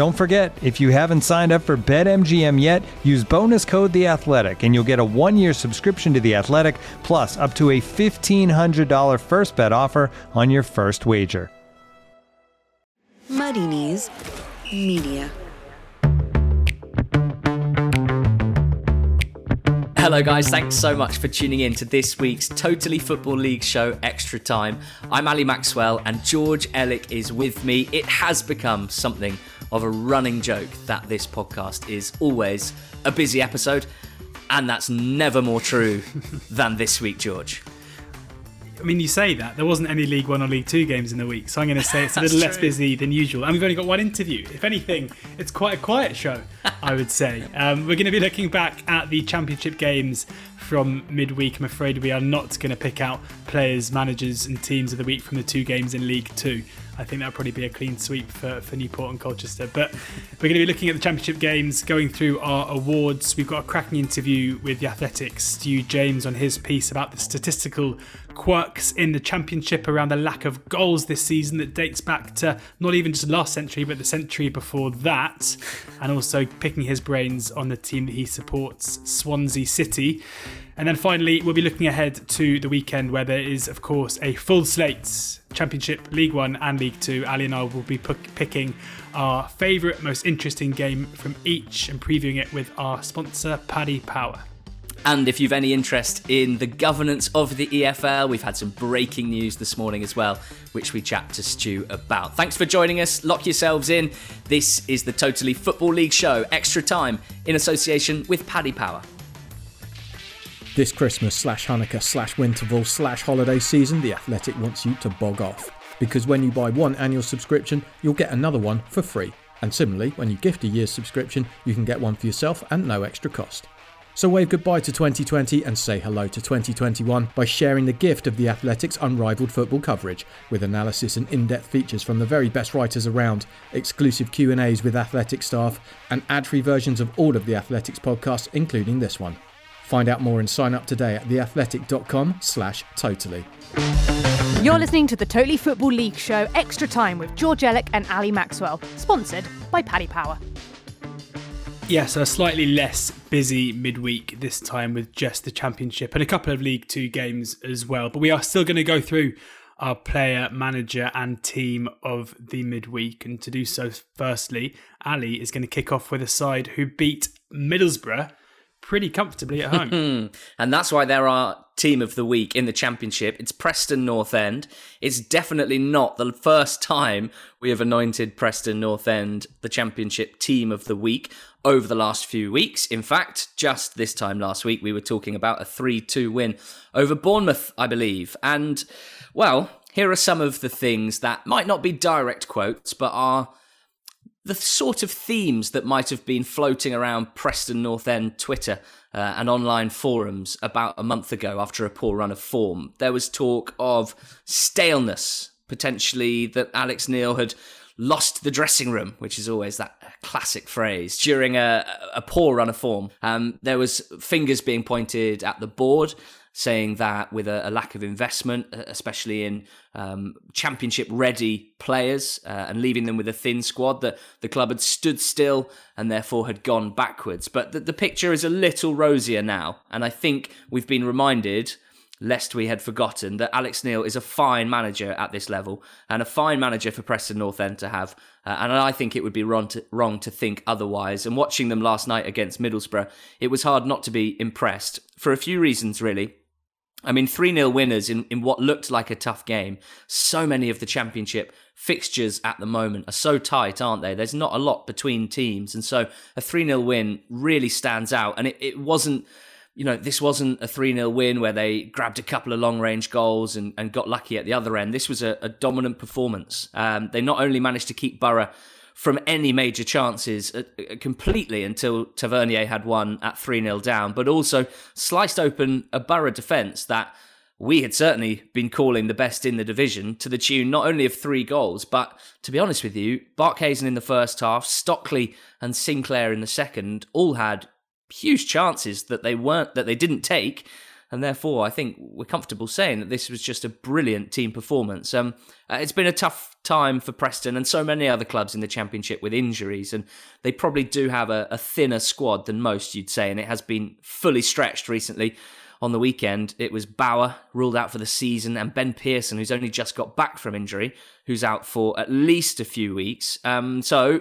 Don't forget, if you haven't signed up for BetMGM yet, use bonus code The Athletic, and you'll get a one-year subscription to The Athletic, plus up to a $1,500 first bet offer on your first wager. Muddy Knees Media. Hello, guys. Thanks so much for tuning in to this week's Totally Football League show, Extra Time. I'm Ali Maxwell, and George Elek is with me. It has become something of a running joke that this podcast is always a busy episode, and that's never more true than this week, George. I mean, you say that there wasn't any League One or League Two games in the week, so I'm going to say it's a little less busy than usual. And we've only got one interview. If anything, it's quite a quiet show, I would say. Um, we're going to be looking back at the Championship games from midweek. I'm afraid we are not going to pick out players, managers, and teams of the week from the two games in League Two. I think that'll probably be a clean sweep for, for Newport and Colchester. But we're going to be looking at the Championship games, going through our awards. We've got a cracking interview with the Athletics, Stu James, on his piece about the statistical quirks in the Championship around the lack of goals this season that dates back to not even just last century, but the century before that. And also picking his brains on the team that he supports, Swansea City. And then finally, we'll be looking ahead to the weekend where there is, of course, a full slate Championship, League One, and League Two. Ali and I will be p- picking our favourite, most interesting game from each and previewing it with our sponsor, Paddy Power. And if you've any interest in the governance of the EFL, we've had some breaking news this morning as well, which we chat to Stu about. Thanks for joining us. Lock yourselves in. This is the Totally Football League show, extra time, in association with Paddy Power. This Christmas slash Hanukkah slash Winterval slash holiday season, The Athletic wants you to bog off. Because when you buy one annual subscription, you'll get another one for free. And similarly, when you gift a year's subscription, you can get one for yourself and no extra cost. So wave goodbye to 2020 and say hello to 2021 by sharing the gift of The Athletic's unrivaled football coverage with analysis and in-depth features from the very best writers around, exclusive Q&As with Athletic staff, and ad-free versions of all of The Athletics podcasts including this one. Find out more and sign up today at theathletic.com slash totally. You're listening to the Totally Football League show Extra Time with George Elek and Ali Maxwell, sponsored by Paddy Power. Yes, a slightly less busy midweek this time with just the Championship and a couple of League Two games as well. But we are still going to go through our player, manager, and team of the midweek. And to do so, firstly, Ali is going to kick off with a side who beat Middlesbrough pretty comfortably at home. and that's why they're our team of the week in the championship. It's Preston North End. It's definitely not the first time we have anointed Preston North End the championship team of the week over the last few weeks. In fact, just this time last week, we were talking about a 3 2 win over Bournemouth, I believe. And, well, here are some of the things that might not be direct quotes, but are the sort of themes that might have been floating around Preston North End Twitter uh, and online forums about a month ago after a poor run of form. There was talk of staleness, potentially that Alex Neil had lost the dressing room, which is always that classic phrase, during a, a poor run of form. Um, there was fingers being pointed at the board saying that with a, a lack of investment, especially in um, championship ready players, uh, and leaving them with a thin squad, that the club had stood still and therefore had gone backwards. But the, the picture is a little rosier now, and I think we've been reminded lest we had forgotten that Alex Neil is a fine manager at this level and a fine manager for Preston North End to have. Uh, and I think it would be wrong to, wrong to think otherwise. And watching them last night against Middlesbrough, it was hard not to be impressed for a few reasons, really. I mean, 3 0 winners in, in what looked like a tough game. So many of the championship fixtures at the moment are so tight, aren't they? There's not a lot between teams. And so a 3 0 win really stands out. And it, it wasn't you know, this wasn't a 3 0 win where they grabbed a couple of long range goals and, and got lucky at the other end. This was a, a dominant performance. Um, they not only managed to keep Borough from any major chances uh, completely until Tavernier had one at 3 0 down, but also sliced open a Borough defence that we had certainly been calling the best in the division to the tune not only of three goals, but to be honest with you, Barkhuizen in the first half, Stockley and Sinclair in the second all had huge chances that they weren't that they didn't take and therefore I think we're comfortable saying that this was just a brilliant team performance. Um, uh, it's been a tough time for Preston and so many other clubs in the Championship with injuries, and they probably do have a, a thinner squad than most, you'd say, and it has been fully stretched recently. On the weekend, it was Bauer ruled out for the season, and Ben Pearson, who's only just got back from injury, who's out for at least a few weeks. Um, so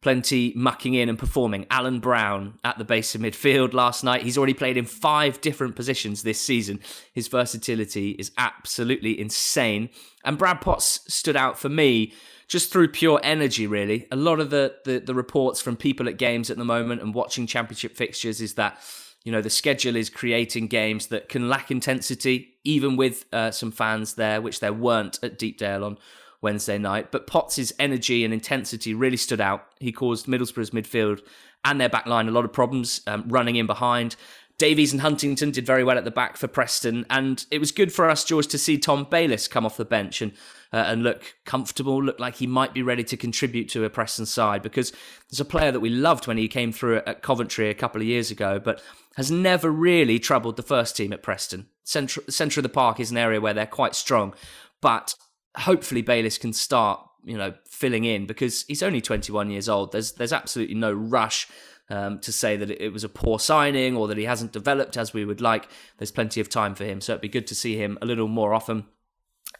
plenty mucking in and performing. Alan Browne at the base of midfield last night. He's already played in five different positions this season. His versatility is absolutely insane. And Brad Potts stood out for me just through pure energy, really. A lot of the, the, the reports from people at games at the moment and watching championship fixtures is that you know the schedule is creating games that can lack intensity even with uh, some fans there which there weren't at deepdale on Wednesday night. But Potts' energy and intensity really stood out. He caused Middlesbrough's midfield and their back line a lot of problems, um, running in behind. Davies and Huntington did very well at the back for Preston, and it was good for us, George, to see Tom Bayliss come off the bench and uh, and look comfortable, look like he might be ready to contribute to a Preston side because there's a player that we loved when he came through at Coventry a couple of years ago, but has never really troubled the first team at Preston. Centre, centre of the park is an area where they're quite strong, but hopefully Bayliss can start, you know, filling in because he's only 21 years old. There's there's absolutely no rush um, to say that it was a poor signing or that he hasn't developed as we would like. There's plenty of time for him, so it'd be good to see him a little more often.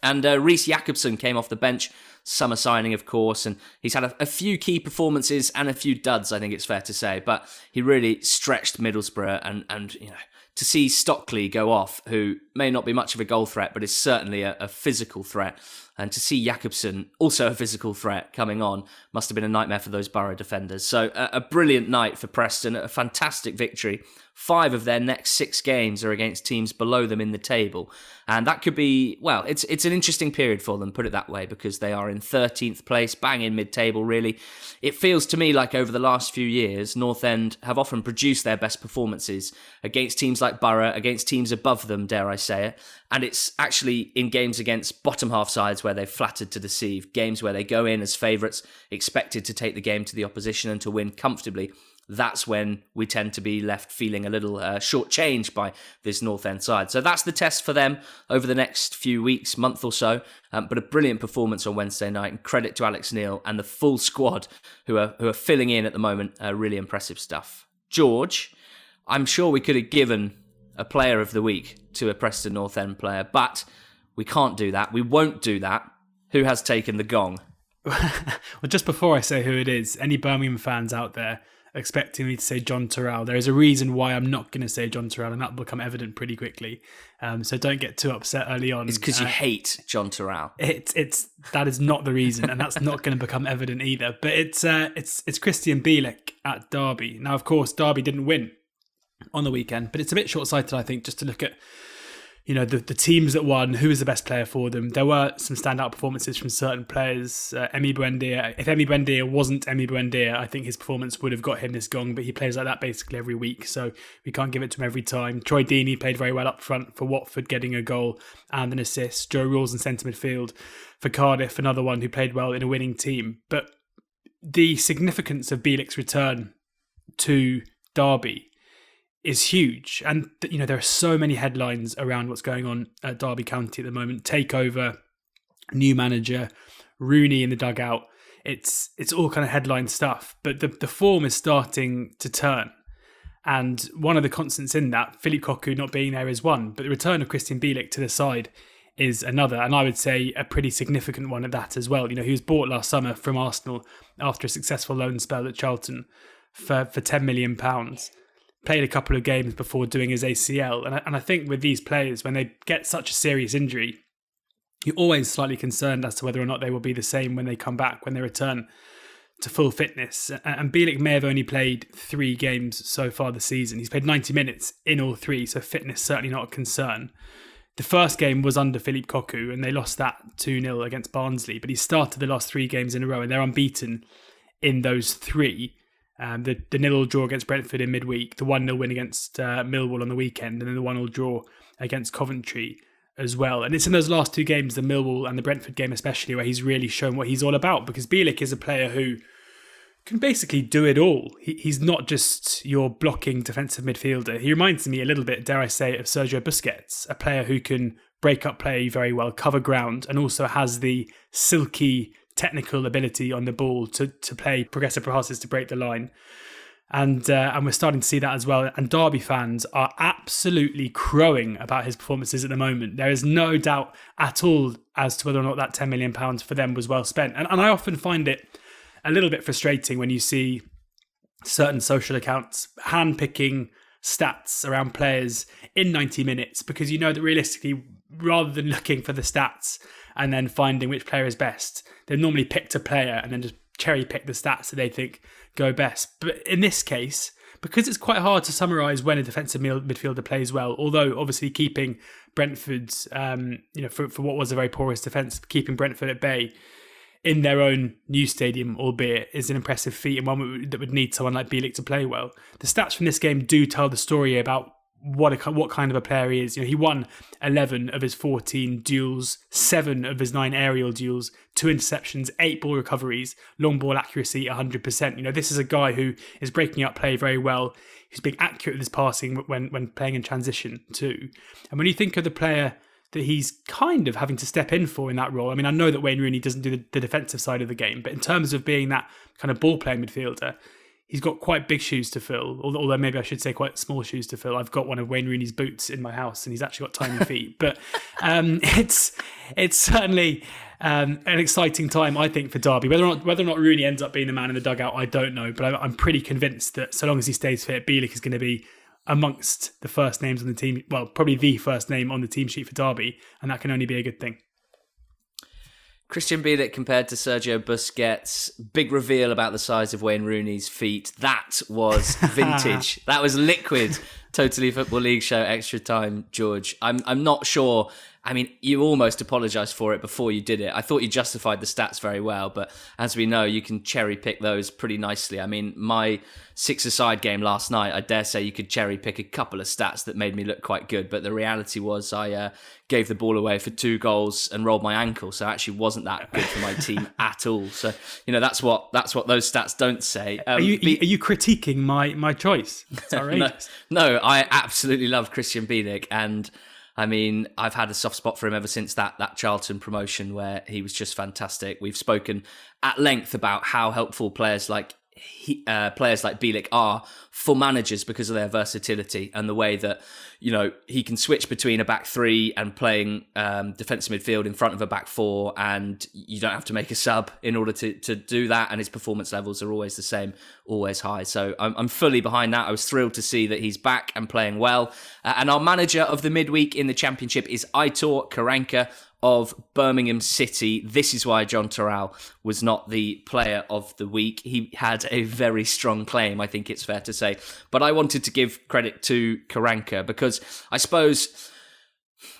And uh, Riis Jakobsen came off the bench, summer signing, of course, and he's had a, a, few key performances and a few duds, I think it's fair to say. But he really stretched Middlesbrough, and and you know to see Stockley go off, who may not be much of a goal threat, but is certainly a, a physical threat. And to see Jakobsen, also a physical threat, coming on must have been a nightmare for those Borough defenders. So a, a brilliant night for Preston, a fantastic victory. Five of their next six games are against teams below them in the table, and that could be well. It's it's an interesting period for them, put it that way, because they are in 13th place, bang in mid-table. Really, it feels to me like over the last few years, North End have often produced their best performances against teams like Borough, against teams above them, dare I say it, and it's actually in games against bottom half sides where they've flattered to deceive, games where they go in as favourites, expected to take the game to the opposition and to win comfortably that's when we tend to be left feeling a little uh, shortchanged by this North End side. So that's the test for them over the next few weeks, month or so. Um, but a brilliant performance on Wednesday night, and credit to Alex Neil and the full squad who are who are filling in at the moment. Uh, really impressive stuff. George, I'm sure we could have given a player of the week to a Preston North End player, but we can't do that. We won't do that. Who has taken the gong? well, just before I say who it is, any Birmingham fans out there expecting me to say John Toral. There is a reason why I'm not going to say John Toral, and that will become evident pretty quickly. Um, so don't get too upset early on. It's because uh, you hate John Toral. It's it's that is not the reason, and that's not going to become evident either. But it's uh, it's it's Krystian Bielik at Derby. Now, of course, Derby didn't win on the weekend, but it's a bit short sighted, I think, just to look at you know the, the teams that won who was the best player for them? There were some standout performances from certain players. Uh, Emi Buendia if Emi Buendia wasn't Emi Buendia I think his performance would have got him this gong but he plays like that basically every week so we can't give it to him every time. Troy Deeney played very well up front for Watford getting a goal and an assist. Joe Ralls in centre midfield for Cardiff another one who played well in a winning team. But the significance of Bielik's return to Derby is huge. And you know there are so many headlines around what's going on at Derby County at the moment. Takeover, new manager, Rooney in the dugout. It's it's all kind of headline stuff, but the the form is starting to turn. And one of the constants in that, Philippe Cocu not being there is one, but the return of Krystian Bielik to the side is another, and I would say a pretty significant one at that as well. You know, he was bought last summer from Arsenal after a successful loan spell at Charlton for for ten million pounds. Played a couple of games before doing his ACL, and I, and I think with these players, when they get such a serious injury, you're always slightly concerned as to whether or not they will be the same when they come back when they return to full fitness. And Bielik may have only played three games so far this season. He's played 90 minutes in all three, so fitness certainly not a concern. The first game was under Philippe Cocu, and they lost that 2 0 against Barnsley. But he started the last three games in a row, and they're unbeaten in those three. Um, the the nil draw against Brentford in midweek, the one 0 win against uh, Millwall on the weekend, and then the one 0 draw against Coventry as well. And it's in those last two games, the Millwall and the Brentford game especially, where he's really shown what he's all about. Because Bielik is a player who can basically do it all. He, he's not just your blocking defensive midfielder. He reminds me a little bit, dare I say, of Sergio Busquets, a player who can break up play very well, cover ground, and also has the silky technical ability on the ball to to play progressive passes to break the line. And uh, and we're starting to see that as well. And Derby fans are absolutely crowing about his performances at the moment. There is no doubt at all as to whether or not that ten million pounds for them was well spent. And and I often find it a little bit frustrating when you see certain social accounts handpicking stats around players in 90 minutes because you know that realistically, rather than looking for the stats and then finding which player is best, they've normally picked a player and then just cherry pick the stats that they think go best. But in this case, because it's quite hard to summarise when a defensive midfielder plays well, although obviously keeping Brentford's, um, you know, for, for what was a very porous defence, keeping Brentford at bay in their own new stadium, albeit, is an impressive feat and one that would need someone like Bielik to play well. The stats from this game do tell the story about what a, what kind of a player he is. You know, he won 11 of his 14 duels, seven of his nine aerial duels, two interceptions, eight ball recoveries, long ball accuracy 100%. You know, this is a guy who is breaking up play very well. He's being accurate with his passing when when playing in transition too. And when you think of the player that he's kind of having to step in for in that role. I mean, I know that Wayne Rooney doesn't do the, the defensive side of the game, but in terms of being that kind of ball playing midfielder, he's got quite big shoes to fill. Although maybe I should say quite small shoes to fill. I've got one of Wayne Rooney's boots in my house, and he's actually got tiny feet. But um, it's it's certainly um, an exciting time, I think, for Derby. Whether or not whether or not Rooney ends up being the man in the dugout, I don't know. But I'm pretty convinced that so long as he stays fit, Bielik is going to be amongst the first names on the team. Well, probably the first name on the team sheet for Derby, and that can only be a good thing. Krystian Bielik compared to Sergio Busquets. Big reveal about the size of Wayne Rooney's feet. That was vintage. that was liquid. Totally Football League show extra time, George. I'm I'm not sure I mean, you almost apologized for it before you did it. I thought you justified the stats very well, but as we know, you can cherry pick those pretty nicely. I mean, my six-a-side game last night, I dare say you could cherry pick a couple of stats that made me look quite good, but the reality was I uh, gave the ball away for two goals and rolled my ankle, so I actually wasn't that good for my team at all. So you know that's what that's what those stats don't say. Um, are, you, are you critiquing my my choice? no, no, I absolutely love Krystian Bielik and. I mean, I've had a soft spot for him ever since that that Charlton promotion where he was just fantastic. We've spoken at length about how helpful players like he, uh, players like Bielik are for managers because of their versatility and the way that you know he can switch between a back three and playing um, defensive midfield in front of a back four, and you don't have to make a sub in order to to do that. And his performance levels are always the same, always high. So I'm, I'm fully behind that. I was thrilled to see that he's back and playing well. Uh, and our manager of the midweek in the championship is Aitor Karanka of Birmingham City. This is why John Toral was not the player of the week. He had a very strong claim, I think it's fair to say. But I wanted to give credit to Karanka because I suppose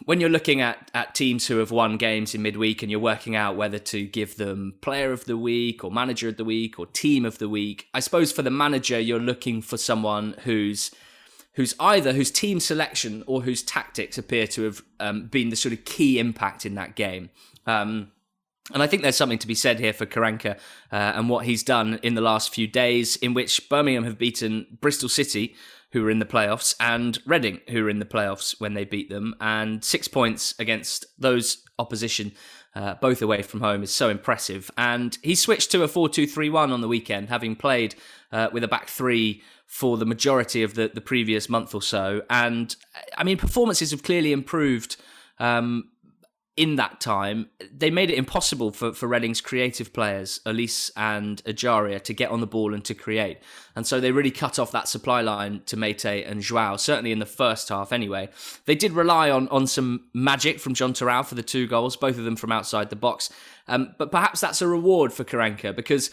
when you're looking at, at teams who have won games in midweek and you're working out whether to give them player of the week or manager of the week or team of the week, I suppose for the manager, you're looking for someone who's who's either whose team selection or whose tactics appear to have um, been the sort of key impact in that game. Um, and I think there's something to be said here for Karanka uh, and what he's done in the last few days, in which Birmingham have beaten Bristol City, who were in the playoffs, and Reading, who were in the playoffs when they beat them, and six points against those opposition uh, both away from home, is so impressive. And he switched to a 4 2 3 1 on the weekend, having played uh, with a back three for the majority of the, the previous month or so. And I mean, performances have clearly improved. Um, in that time, they made it impossible for, for Reading's creative players, Olise and Ejaria, to get on the ball and to create. And so they really cut off that supply line to Meite and Joao, certainly in the first half anyway. They did rely on, on some magic from John Toral for the two goals, both of them from outside the box. Um, but perhaps that's a reward for Karanka because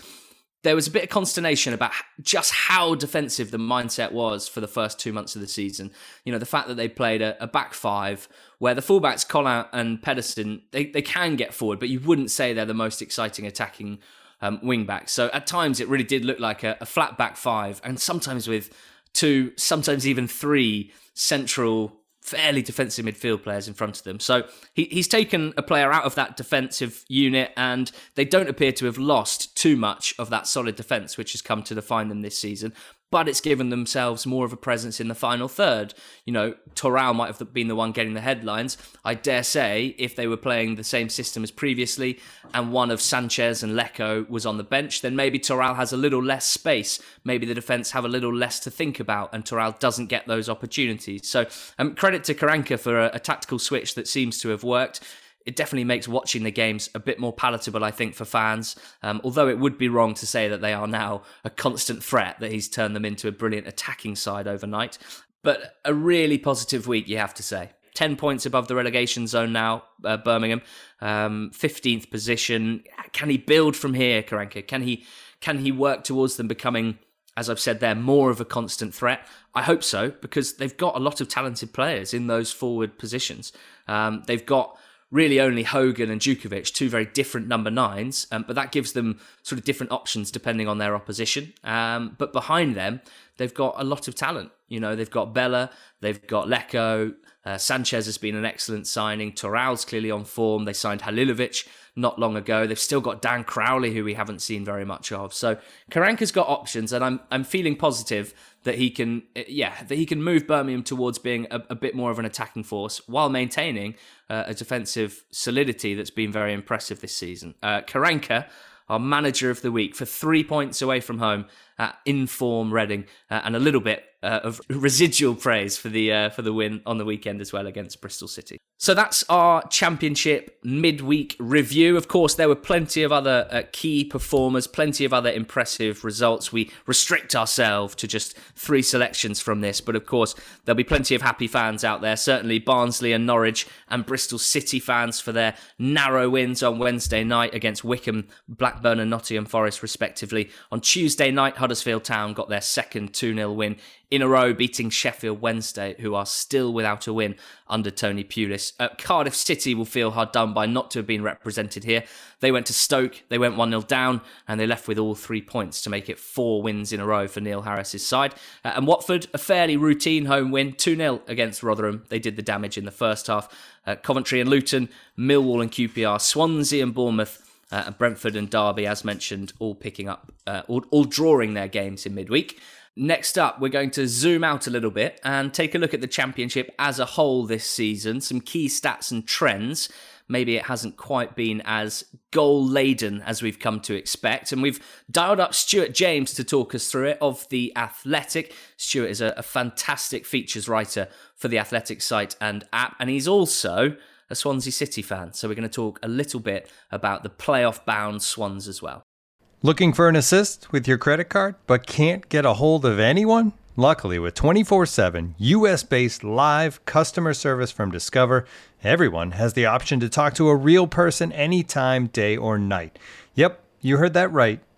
there was a bit of consternation about just how defensive the mindset was for the first two months of the season. You know, the fact that they played a, a back five where the fullbacks, Colin and Pedersen, they, they can get forward, but you wouldn't say they're the most exciting attacking um, wing backs. So at times it really did look like a, a flat back five, and sometimes with two, sometimes even three central fairly defensive midfield players in front of them. So he, he's taken a player out of that defensive unit, and they don't appear to have lost too much of that solid defence, which has come to define them this season but it's given themselves more of a presence in the final third. You know, Toral might have been the one getting the headlines. I dare say, if they were playing the same system as previously and one of Sanchez and Leko was on the bench, then maybe Toral has a little less space. Maybe the defence have a little less to think about and Toral doesn't get those opportunities. So, um, credit to Karanka for a, a tactical switch that seems to have worked it definitely makes watching the games a bit more palatable, I think, for fans. Um, although it would be wrong to say that they are now a constant threat, that he's turned them into a brilliant attacking side overnight. But a really positive week, you have to say. 10 points above the relegation zone now, uh, Birmingham. Um, 15th position. Can he build from here, Karanka? Can he, can he work towards them becoming, as I've said there, more of a constant threat? I hope so, because they've got a lot of talented players in those forward positions. Um, they've got really only Hogan and Jutkiewicz, two very different number nines, um, but that gives them sort of different options depending on their opposition. Um, but behind them, they've got a lot of talent. You know, they've got Bela, they've got Leko, uh, Sanchez has been an excellent signing. Toral's clearly on form. They signed Halilovic not long ago. They've still got Dan Crowley, who we haven't seen very much of. So Karanka's got options, and I'm I'm feeling positive that he can, yeah, that he can move Birmingham towards being a, a bit more of an attacking force while maintaining uh, a defensive solidity that's been very impressive this season. Uh, Karanka our manager of the week for three points away from home at inform Reading uh, and a little bit uh, of residual praise for the uh, for the win on the weekend as well against Bristol City. So that's our championship midweek review. Of course, there were plenty of other uh, key performers, plenty of other impressive results. We restrict ourselves to just three selections from this, but of course, there'll be plenty of happy fans out there. Certainly, Barnsley and Norwich and Bristol City fans for their narrow wins on Wednesday night against Wycombe, Blackburn, and Nottingham Forest, respectively. On Tuesday night, Huddersfield Town got their second 2 0 win in a row, beating Sheffield Wednesday, who are still without a win under Tony Pulis. Uh, Cardiff City will feel hard done by not to have been represented here. They went to Stoke, they went 1 0 down, and they left with all three points to make it four wins in a row for Neil Harris's side. Uh, and Watford, a fairly routine home win, 2 0 against Rotherham. They did the damage in the first half. Uh, Coventry and Luton, Millwall and QPR, Swansea and Bournemouth. Uh, Brentford and Derby, as mentioned, all picking up, uh, all, all drawing their games in midweek. Next up, we're going to zoom out a little bit and take a look at the championship as a whole this season, some key stats and trends. Maybe it hasn't quite been as goal laden as we've come to expect. And we've dialed up Stuart James to talk us through it of The Athletic. Stuart is a, a fantastic features writer for the Athletic site and app, and he's also a Swansea City fan. So we're going to talk a little bit about the playoff bound Swans as well. Looking for an assist with your credit card but can't get a hold of anyone? Luckily, with 24 7 US based live customer service from Discover, everyone has the option to talk to a real person anytime, day or night. Yep, you heard that right.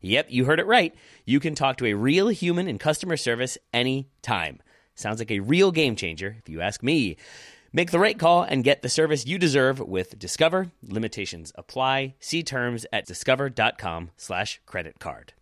Yep, you heard it right. You can talk to a real human in customer service anytime. Sounds like a real game changer, if you ask me. Make the right call and get the service you deserve with Discover. Limitations apply. See terms at discover.com slash credit card.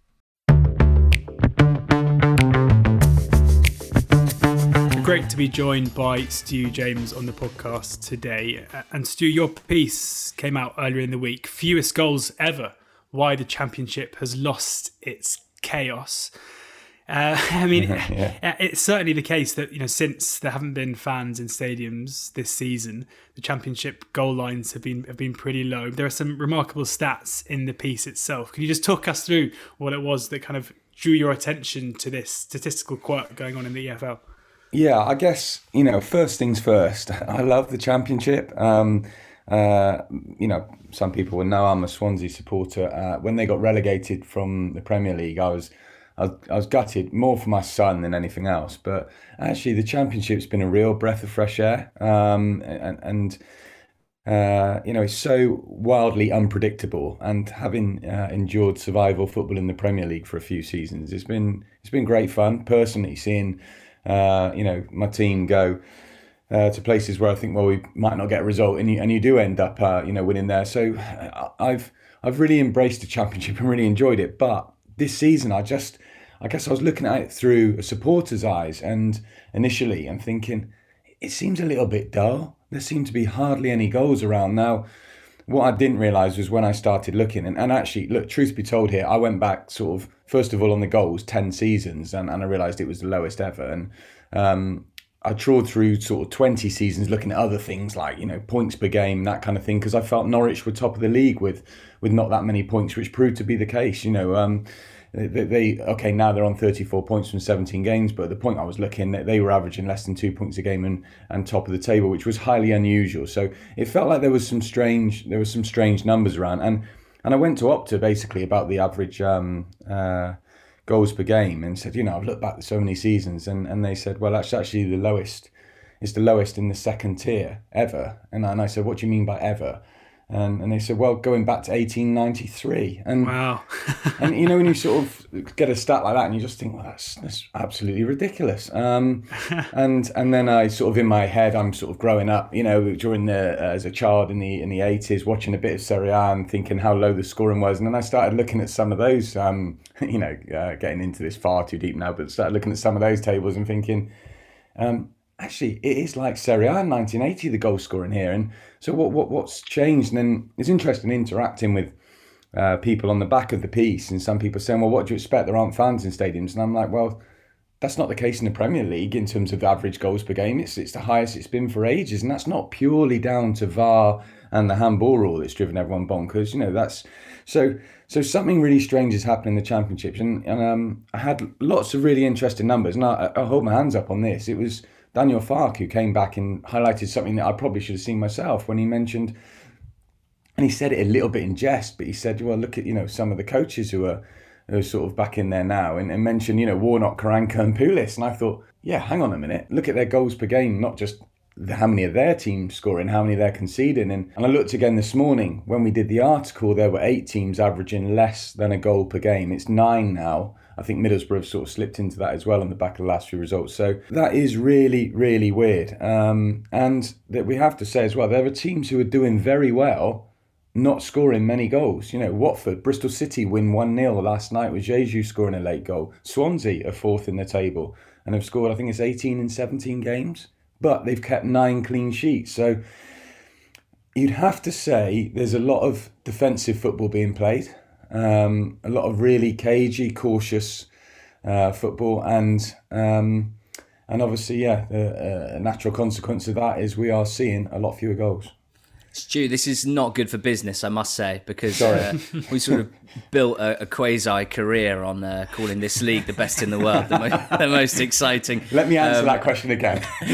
Great to be joined by Stu James on the podcast today. And Stu, your piece came out earlier in the week. Fewest goals ever. Why the championship has lost its chaos. Uh, I mean, uh, it's certainly the case that you know since there haven't been fans in stadiums this season, the championship goal lines have been have been pretty low. There are some remarkable stats in the piece itself. Can you just talk us through what it was that kind of drew your attention to this statistical quirk going on in the EFL? Yeah, I guess you know. First things first. I love the championship. Um, uh, you know, some people will know I'm a Swansea supporter. Uh, when they got relegated from the Premier League, I was, I was, I was gutted more for my son than anything else. But actually, the championship's been a real breath of fresh air. Um, and, and uh, you know, it's so wildly unpredictable. And having uh, endured survival football in the Premier League for a few seasons, it's been it's been great fun. Personally, seeing uh, you know my team go uh, to places where I think, well, we might not get a result, and you and you do end up, uh, you know, winning there. So uh, I've I've really embraced the championship and really enjoyed it. But this season, I just, I guess I was looking at it through a supporter's eyes, and initially, and thinking it seems a little bit dull. There seem to be hardly any goals around now. What I didn't realise was when I started looking, and, and actually, look, truth be told here, I went back sort of, first of all, on the goals, 10 seasons, and, and I realised it was the lowest ever. And um, I trawled through sort of 20 seasons looking at other things like, you know, points per game, that kind of thing, because I felt Norwich were top of the league with with not that many points, which proved to be the case. You know, um, they, they okay now they're on 34 points from 17 games, but the point I was looking, they were averaging less than two points a game and, and top of the table, which was highly unusual. So it felt like there was some strange there was some strange numbers around, and and I went to Opta basically about the average. Um, uh, goals per game and said, you know, I've looked back so many seasons and, and they said, well, that's actually the lowest. It's the lowest in the second tier ever. And, and I said, what do you mean by ever? And, and they said, well, going back to 1893. And, Wow. and you know, when you sort of get a stat like that and you just think, well, that's, that's absolutely ridiculous. Um, and, and then I sort of in my head, I'm sort of growing up, you know, during the, uh, as a child in the, in the 80s, watching a bit of Serie A and thinking how low the scoring was. And then I started looking at some of those, um, you know, uh, getting into this far too deep now, but started looking at some of those tables and thinking, um, actually, it is like Serie A in 1980, the goal scoring here. And so what, what what's changed? And then it's interesting interacting with uh, people on the back of the piece, and some people saying, well, what do you expect? There aren't fans in stadiums. And I'm like, well, that's not the case in the Premier League in terms of average goals per game. It's it's the highest it's been for ages, and that's not purely down to VAR and the handball rule that's driven everyone bonkers. You know, that's so so something really strange has happened in the championships, and, and um, I had lots of really interesting numbers, and I, I hold my hands up on this. It was Daniel Farke who came back and highlighted something that I probably should have seen myself when he mentioned and he said it a little bit in jest, but he said, "Well, look at you know some of the coaches who are, who are sort of back in there now," and, and mentioned you know Warnock, Karanka, and Pulis, and I thought, yeah, hang on a minute, look at their goals per game, not just how many of their teams scoring, how many they're conceding, and and I looked again this morning when we did the article, there were eight teams averaging less than a goal per game. It's nine now. I think Middlesbrough have sort of slipped into that as well on the back of the last few results. So that is really, really weird. Um, and that we have to say as well, there are teams who are doing very well not scoring many goals. You know, Watford, Bristol City win 1 0 last night with Jesus scoring a late goal. Swansea are fourth in the table and have scored, I think it's 18 in 17 games, but they've kept nine clean sheets. So you'd have to say there's a lot of defensive football being played, um, a lot of really cagey, cautious uh, football, and um, and obviously, yeah, the uh, natural consequence of that is we are seeing a lot fewer goals. Stu, this is not good for business, I must say, because uh, we sort of built a, a quasi career on uh, calling this league the best in the world, the, mo- the most exciting. Let me answer Um, that question again.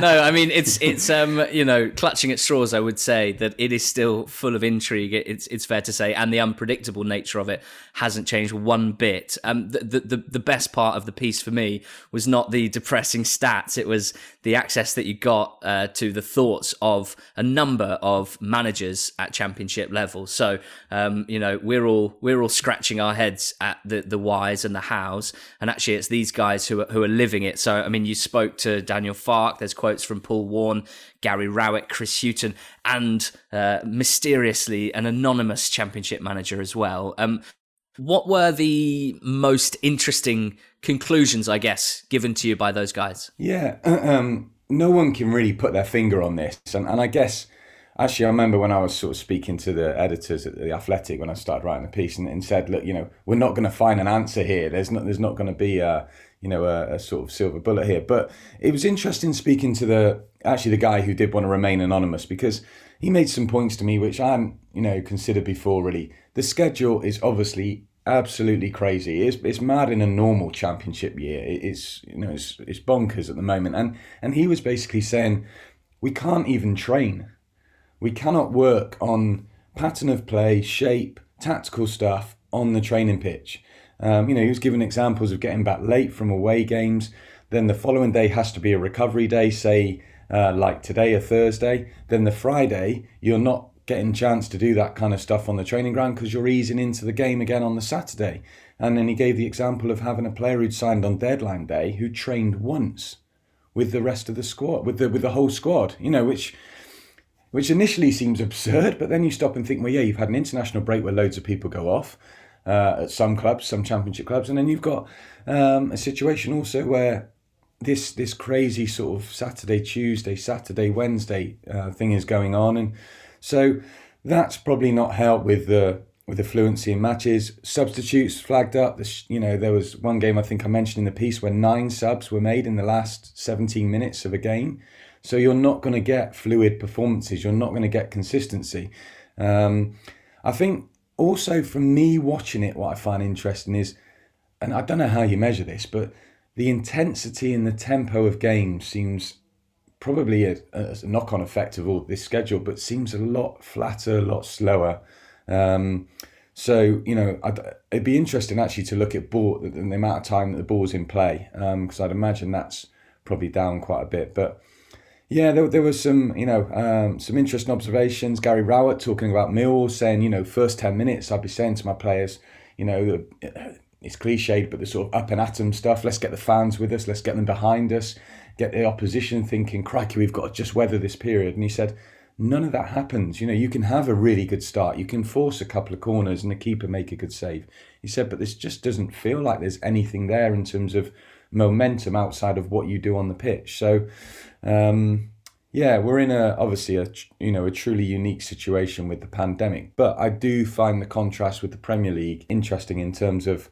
no, I mean it's it's um you know clutching at straws. I would say that it is still full of intrigue. It's it's fair to say, and the unpredictable nature of it hasn't changed one bit. Um, the the the, the best part of the piece for me was not the depressing stats. It was the access that you got uh, to the thoughts of a number of managers at championship level. So, um, you know, we're all we're all scratching our heads at the the whys and the hows, and actually, it's these guys who are, who are living it. So, I mean, you spoke to Daniel Farke. There's quotes from Paul Warren, Gary Rowett, Chris Hughton, and uh, mysteriously an anonymous championship manager as well. Um, what were the most interesting conclusions, I guess, given to you by those guys? Yeah, um, no one can really put their finger on this, and, and I guess actually I remember when I was sort of speaking to the editors at the Athletic when I started writing the piece and, and said, look, you know, we're not going to find an answer here. There's not there's not going to be a you know a, a, sort of silver bullet here. But it was interesting speaking to the actually the guy who did want to remain anonymous because he made some points to me which I hadn't you know considered before. Really, the schedule is obviously absolutely crazy. It's it's mad in a normal championship year. It's you know it's it's bonkers at the moment. And and he was basically saying we can't even train. We cannot work on pattern of play, shape, tactical stuff on the training pitch. Um, you know, he was giving examples of getting back late from away games. Then the following day has to be a recovery day, say uh, like today, a Thursday. Then the Friday, you're not getting chance to do that kind of stuff on the training ground because you're easing into the game again on the Saturday. And then he gave the example of having a player who'd signed on deadline day who trained once with the rest of the squad, with the with the whole squad. You know, which which initially seems absurd, but then you stop and think, well, yeah, you've had an international break where loads of people go off uh, at some clubs, some championship clubs, and then you've got um, a situation also where this this crazy sort of Saturday, Tuesday, Saturday, Wednesday uh, thing is going on, and so that's probably not helped with the with the fluency in matches. Substitutes flagged up. You know, there was one game I think I mentioned in the piece where nine subs were made in the last 17 minutes of a game. So you're not going to get fluid performances. You're not going to get consistency. Um, I think also from me watching it, what I find interesting is, and I don't know how you measure this, but the intensity and the tempo of games seems probably a, a knock-on effect of all this schedule, but seems a lot flatter, a lot slower. Um, so you know, I'd, it'd be interesting actually to look at ball the, the amount of time that the ball's in play, because um, I'd imagine that's probably down quite a bit. But yeah, there, there was some you know um, some interesting observations. Gary Rowett talking about Mills, saying you know first ten minutes I'd be saying to my players, you know. It's cliched, but the sort of up and atom stuff. Let's get the fans with us. Let's get them behind us get the opposition thinking, crikey, we've got to just weather this period. And he said, none of that happens. You know, you can have a really good start. You can force a couple of corners and the keeper make a good save. He said, but this just doesn't feel like there's anything there in terms of momentum outside of what you do on the pitch. So, um, yeah, we're in a obviously a you know a truly unique situation with the pandemic, but I do find the contrast with the Premier League interesting in terms of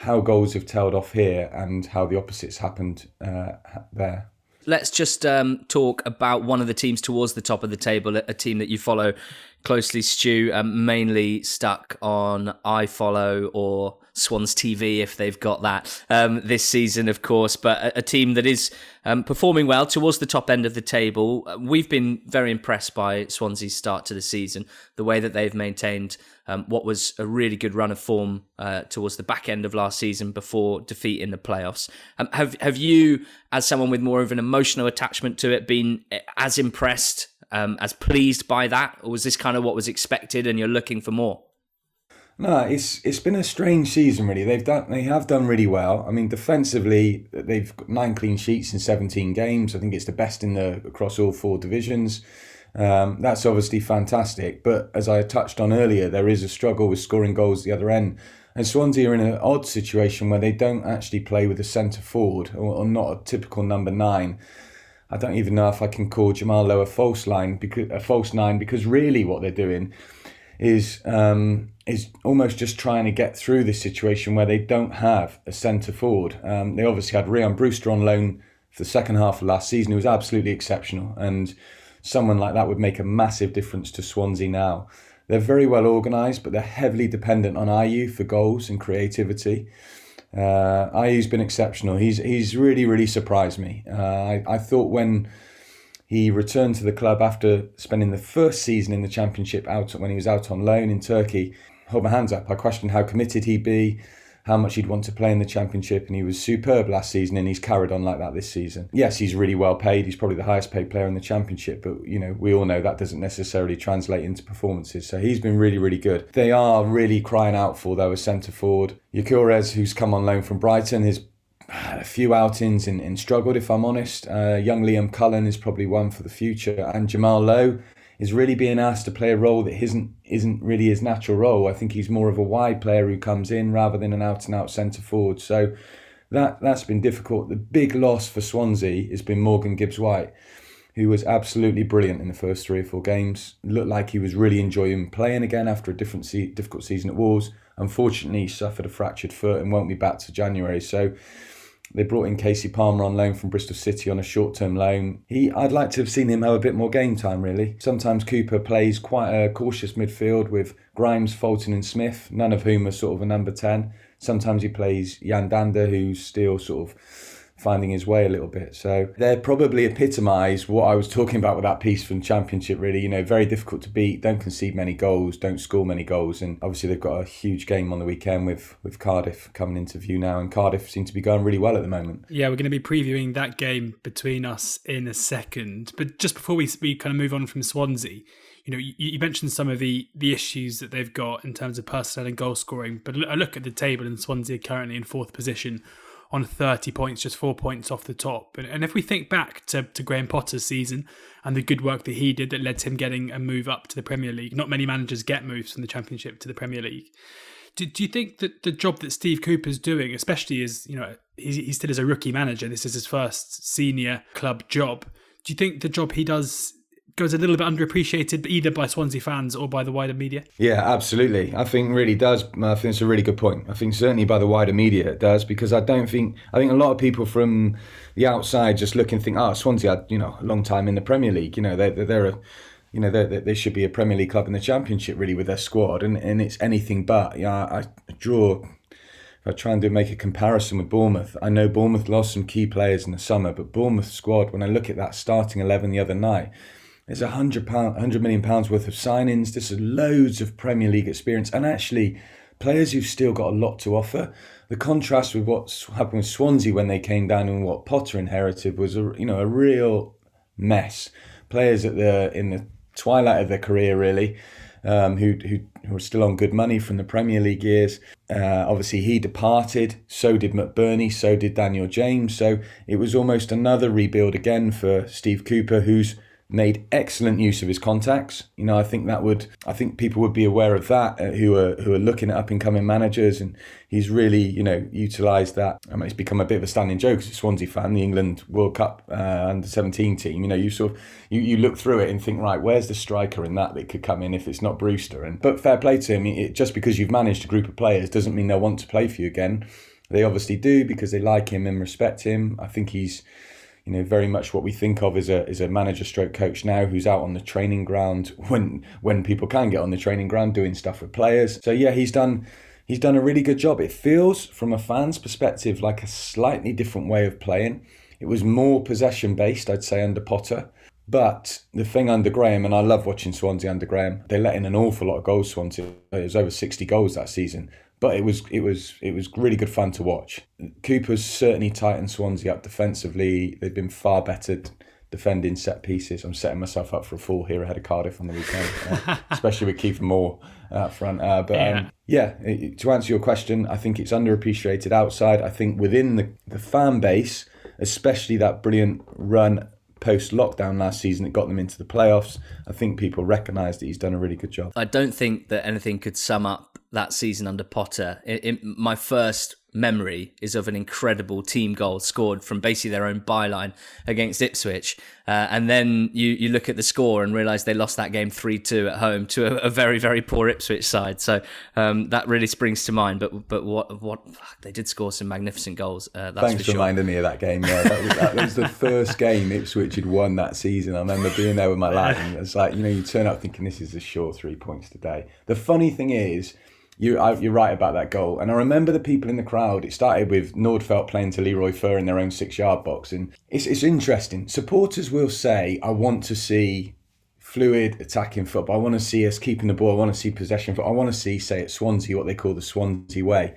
how goals have tailed off here and how the opposites happened uh, there. Let's just um, talk about one of the teams towards the top of the table, a team that you follow closely, Stu, um, mainly stuck on iFollow or Swans TV if they've got that um, this season, of course. But a, a team that is um, performing well towards the top end of the table. We've been very impressed by Swansea's start to the season, the way that they've maintained um, what was a really good run of form uh, towards the back end of last season before defeat in the playoffs. Um, have have you, as someone with more of an emotional attachment to it, been uh, as impressed, um, as pleased by that, or was this kind of what was expected, and you're looking for more? No, it's it's been a strange season really. They've done they have done really well. I mean, defensively, they've got nine clean sheets in seventeen games. I think it's the best in the across all four divisions. Um, that's obviously fantastic. But as I touched on earlier, there is a struggle with scoring goals the other end. And Swansea are in an odd situation where they don't actually play with a centre forward or, or not a typical number nine. I don't even know if I can call Jamal Lowe a false line because a false nine because really what they're doing is um, is almost just trying to get through this situation where they don't have a centre forward. Um, they obviously had Rhian Brewster on loan for the second half of last season, He was absolutely exceptional, and someone like that would make a massive difference to Swansea now. They're very well organised, but they're heavily dependent on Ayew for goals and creativity. Uh, Ayew's been exceptional. He's he's really really surprised me. Uh, I I thought when he returned to the club after spending the first season in the Championship out when he was out on loan in Turkey. Hold my hands up. I questioned how committed he'd be. How much he'd want to play in the championship, and he was superb last season, and he's carried on like that this season. Yes, he's really well paid. He's probably the highest paid player in the championship, but you know we all know that doesn't necessarily translate into performances. So he's been really, really good. They are really crying out for though a centre forward. Gyökeres, who's come on loan from Brighton, has had a few outings and, and struggled, if I'm honest. Uh, young Liam Cullen is probably one for the future, and Jamal Lowe is really being asked to play a role that isn't isn't really his natural role. I think he's more of a wide player who comes in rather than an out and out centre forward. So that that's been difficult. The big loss for Swansea has been Morgan Gibbs White, who was absolutely brilliant in the first three or four games. Looked like he was really enjoying playing again after a different se- difficult season at Wolves. Unfortunately, he suffered a fractured foot and won't be back to January. So they brought in Kasey Palmer on loan from Bristol City on a short-term loan. He, I'd like to have seen him have a bit more game time. Really, sometimes Cooper plays quite a cautious midfield with Grimes, Fulton, and Smith, none of whom are sort of a number ten. Sometimes he plays Yan Dhanda, who's still sort of finding his way a little bit. So they're probably epitomise what I was talking about with that piece from Championship, really. You know, very difficult to beat, don't concede many goals, don't score many goals. And obviously they've got a huge game on the weekend with, with Cardiff coming into view now. And Cardiff seem to be going really well at the moment. Yeah, we're going to be previewing that game between us in a second. But just before we, we kind of move on from Swansea, you know, you, you, mentioned some of the the issues that they've got in terms of personnel and goal scoring, but I look at the table and Swansea are currently in fourth position on 30 points, just four points off the top. And, and if we think back to, to Graham Potter's season and the good work that he did that led to him getting a move up to the Premier League, not many managers get moves from the Championship to the Premier League. Do, do you think that the job that Steve Cooper's doing, especially as, you know, he's, he still is a rookie manager, this is his first senior club job. Do you think the job he does goes a little bit underappreciated either by Swansea fans or by the wider media? Yeah, absolutely. I think really does. I think it's a really good point. I think certainly by the wider media it does because I don't think I think a lot of people from the outside just look and think, oh, Swansea had you know a long time in the Premier League. You know they they're a you know, they, they should be a Premier League club in the Championship, really, with their squad, and, and it's anything but. Yeah, I draw. If I try and do make a comparison with Bournemouth, I know Bournemouth lost some key players in the summer, but Bournemouth squad, when I look at that starting eleven the other night, there's a hundred pound, hundred million pounds worth of signings. There's loads of Premier League experience, and actually players who've still got a lot to offer. The contrast with what happened with Swansea when they came down and what Potter inherited was a you know a real mess. Players at the in the twilight of their career, really, um, who who who are still on good money from the Premier League years. Uh, obviously, he departed. So did McBurnie. So did Daniel James. So it was almost another rebuild again for Steve Cooper, who's made excellent use of his contacts. You know, I think that would, I think people would be aware of that uh, who are who are looking at up and coming managers, and he's really, you know, utilised that. I mean, it's become a bit of a standing joke as a Swansea fan, the England World Cup uh, under seventeen team. You know, you sort of you, you look through it and think, right, where's the striker in that that could come in if it's not Brewster? And but fair play to him. It, just because you've managed a group of players doesn't mean they'll want to play for you again. They obviously do because they like him and respect him. I think he's you know, very much what we think of as a as a manager stroke coach now who's out on the training ground when when people can get on the training ground doing stuff with players. So yeah, he's done he's done a really good job. It feels from a fan's perspective like a slightly different way of playing. It was more possession based, I'd say, under Potter. But the thing under Graham, and I love watching Swansea under Graham, they let in an awful lot of goals. Swansea, it was over sixty goals that season but it was it was it was really good fun to watch. Cooper's certainly tightened Swansea up defensively. They've been far better defending set pieces. I'm setting myself up for a fall here ahead of Cardiff on the weekend, uh, especially with Kiefer Moore up front. Uh, but yeah, um, yeah it, to answer your question, I think it's underappreciated outside. I think within the, the fan base, especially that brilliant run post lockdown last season that got them into the playoffs, I think people recognise that he's done a really good job. I don't think that anything could sum up that season under Potter. It, it, my first memory is of an incredible team goal scored from basically their own byline against Ipswich. Uh, and then you, you look at the score and realise they lost that game 3 2 at home to a, a, very, very poor Ipswich side. So um, that really springs to mind. But but what what they did score some magnificent goals. Uh, Thanks for, for reminding me of that game. Yeah, that was, that was the first game Ipswich had won that season. I remember being there with my lad. And it's like, you know, you turn up thinking this is a sure three points today. The funny thing is, you, I, you're right about that goal. And I remember the people in the crowd. It started with Nordfeldt playing to Leroy Fer in their own six yard box. And it's, it's interesting. Supporters will say, I want to see fluid attacking football. I want to see us keeping the ball. I want to see possession. I want to see, say, at Swansea, what they call the Swansea way.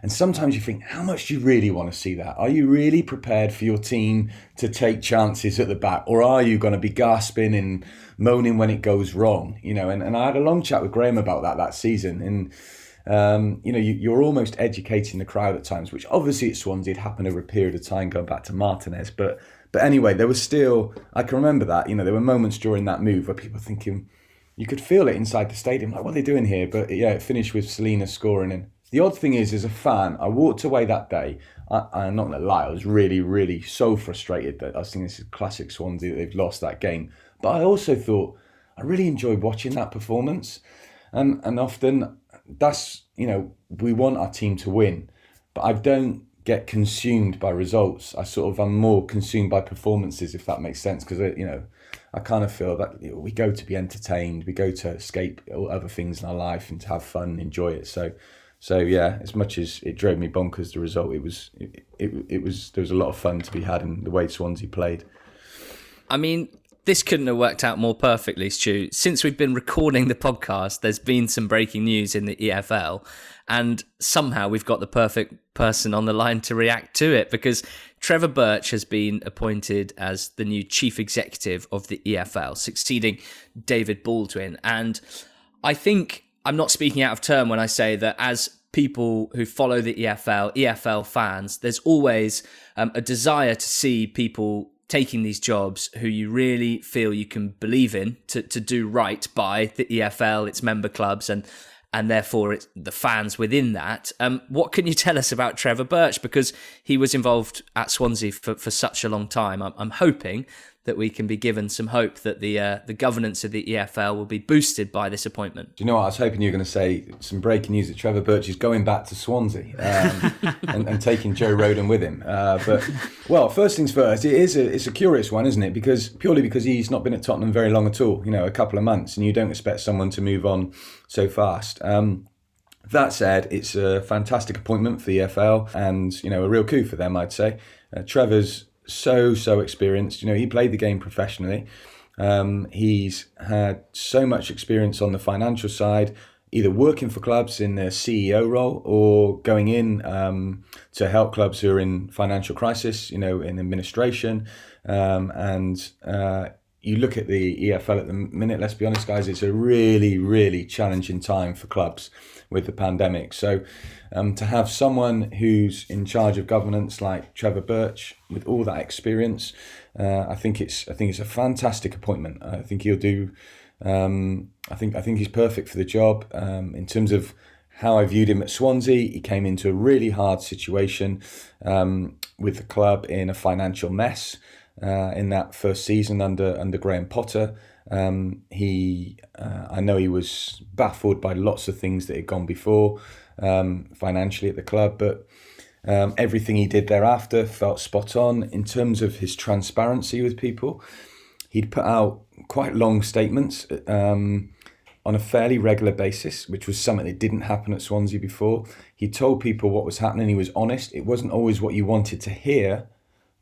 And sometimes you think, how much do you really want to see that? Are you really prepared for your team to take chances at the back? Or are you going to be gasping and moaning when it goes wrong? You know, and, and I had a long chat with Graham about that that season. And, um, you know, you, are almost educating the crowd at times, which obviously at Swansea had happened over a period of time going back to Martinez. But but anyway, there was still, I can remember that, you know, there were moments during that move where people thinking, you could feel it inside the stadium, like, what are they doing here? But yeah, it finished with Celina scoring and the odd thing is, as a fan, I walked away that day. I, am not going to lie, I was really, really so frustrated that I was thinking this is classic Swansea that they've lost that game. But I also thought I really enjoyed watching that performance, and and often that's you know we want our team to win, but I don't get consumed by results. I sort of I'm more consumed by performances, if that makes sense, because you know I kind of feel that you know, we go to be entertained, we go to escape other things in our life and to have fun and enjoy it. So so yeah, as much as it drove me bonkers, the result it was it, it, it was there was a lot of fun to be had in the way Swansea played. I mean, this couldn't have worked out more perfectly, Stu. Since we've been recording the podcast, there's been some breaking news in the EFL, and somehow we've got the perfect person on the line to react to it because Trevor Birch has been appointed as the new chief executive of the EFL, succeeding David Baldwin. And I think I'm not speaking out of turn when I say that as people who follow the EFL, EFL fans, there's always um, a desire to see people taking these jobs who you really feel you can believe in to, to do right by the EFL, its member clubs, and and therefore it's the fans within that. Um, what can you tell us about Trevor Birch? Because he was involved at Swansea for, for such a long time. I'm, I'm hoping that we can be given some hope that the uh, the governance of the EFL will be boosted by this appointment. Do you know what I was hoping you were going to say? Some breaking news that Trevor Birch is going back to Swansea um, and, and, taking Joe Rodon with him. Uh, but well, first things first, it is a it's a curious one, isn't it? Because purely because he's not been at Tottenham very long at all. You know, a couple of months, and you don't expect someone to move on so fast. Um, that said, it's a fantastic appointment for the EFL, and you know a real coup for them, I'd say. Uh, Trevor's so so experienced. You know, he played the game professionally. Um, he's had so much experience on the financial side, either working for clubs in their CEO role or going in um, to help clubs who are in financial crisis. You know, in administration, um, and uh, you look at the EFL at the minute. Let's be honest, guys, it's a really really challenging time for clubs with the pandemic. So um, to have someone who's in charge of governance like Trevor Birch with all that experience, uh, I think it's I think it's a fantastic appointment. I think he'll do. Um, I think I think he's perfect for the job um, in terms of how I viewed him at Swansea. He came into a really hard situation um, with the club in a financial mess uh, in that first season under under Graham Potter. Um, he, uh, I know he was baffled by lots of things that had gone before um, financially at the club, but um, everything he did thereafter felt spot on in terms of his transparency with people. He'd put out quite long statements um, on a fairly regular basis, which was something that didn't happen at Swansea before. He told people what was happening. He was honest. It wasn't always what you wanted to hear,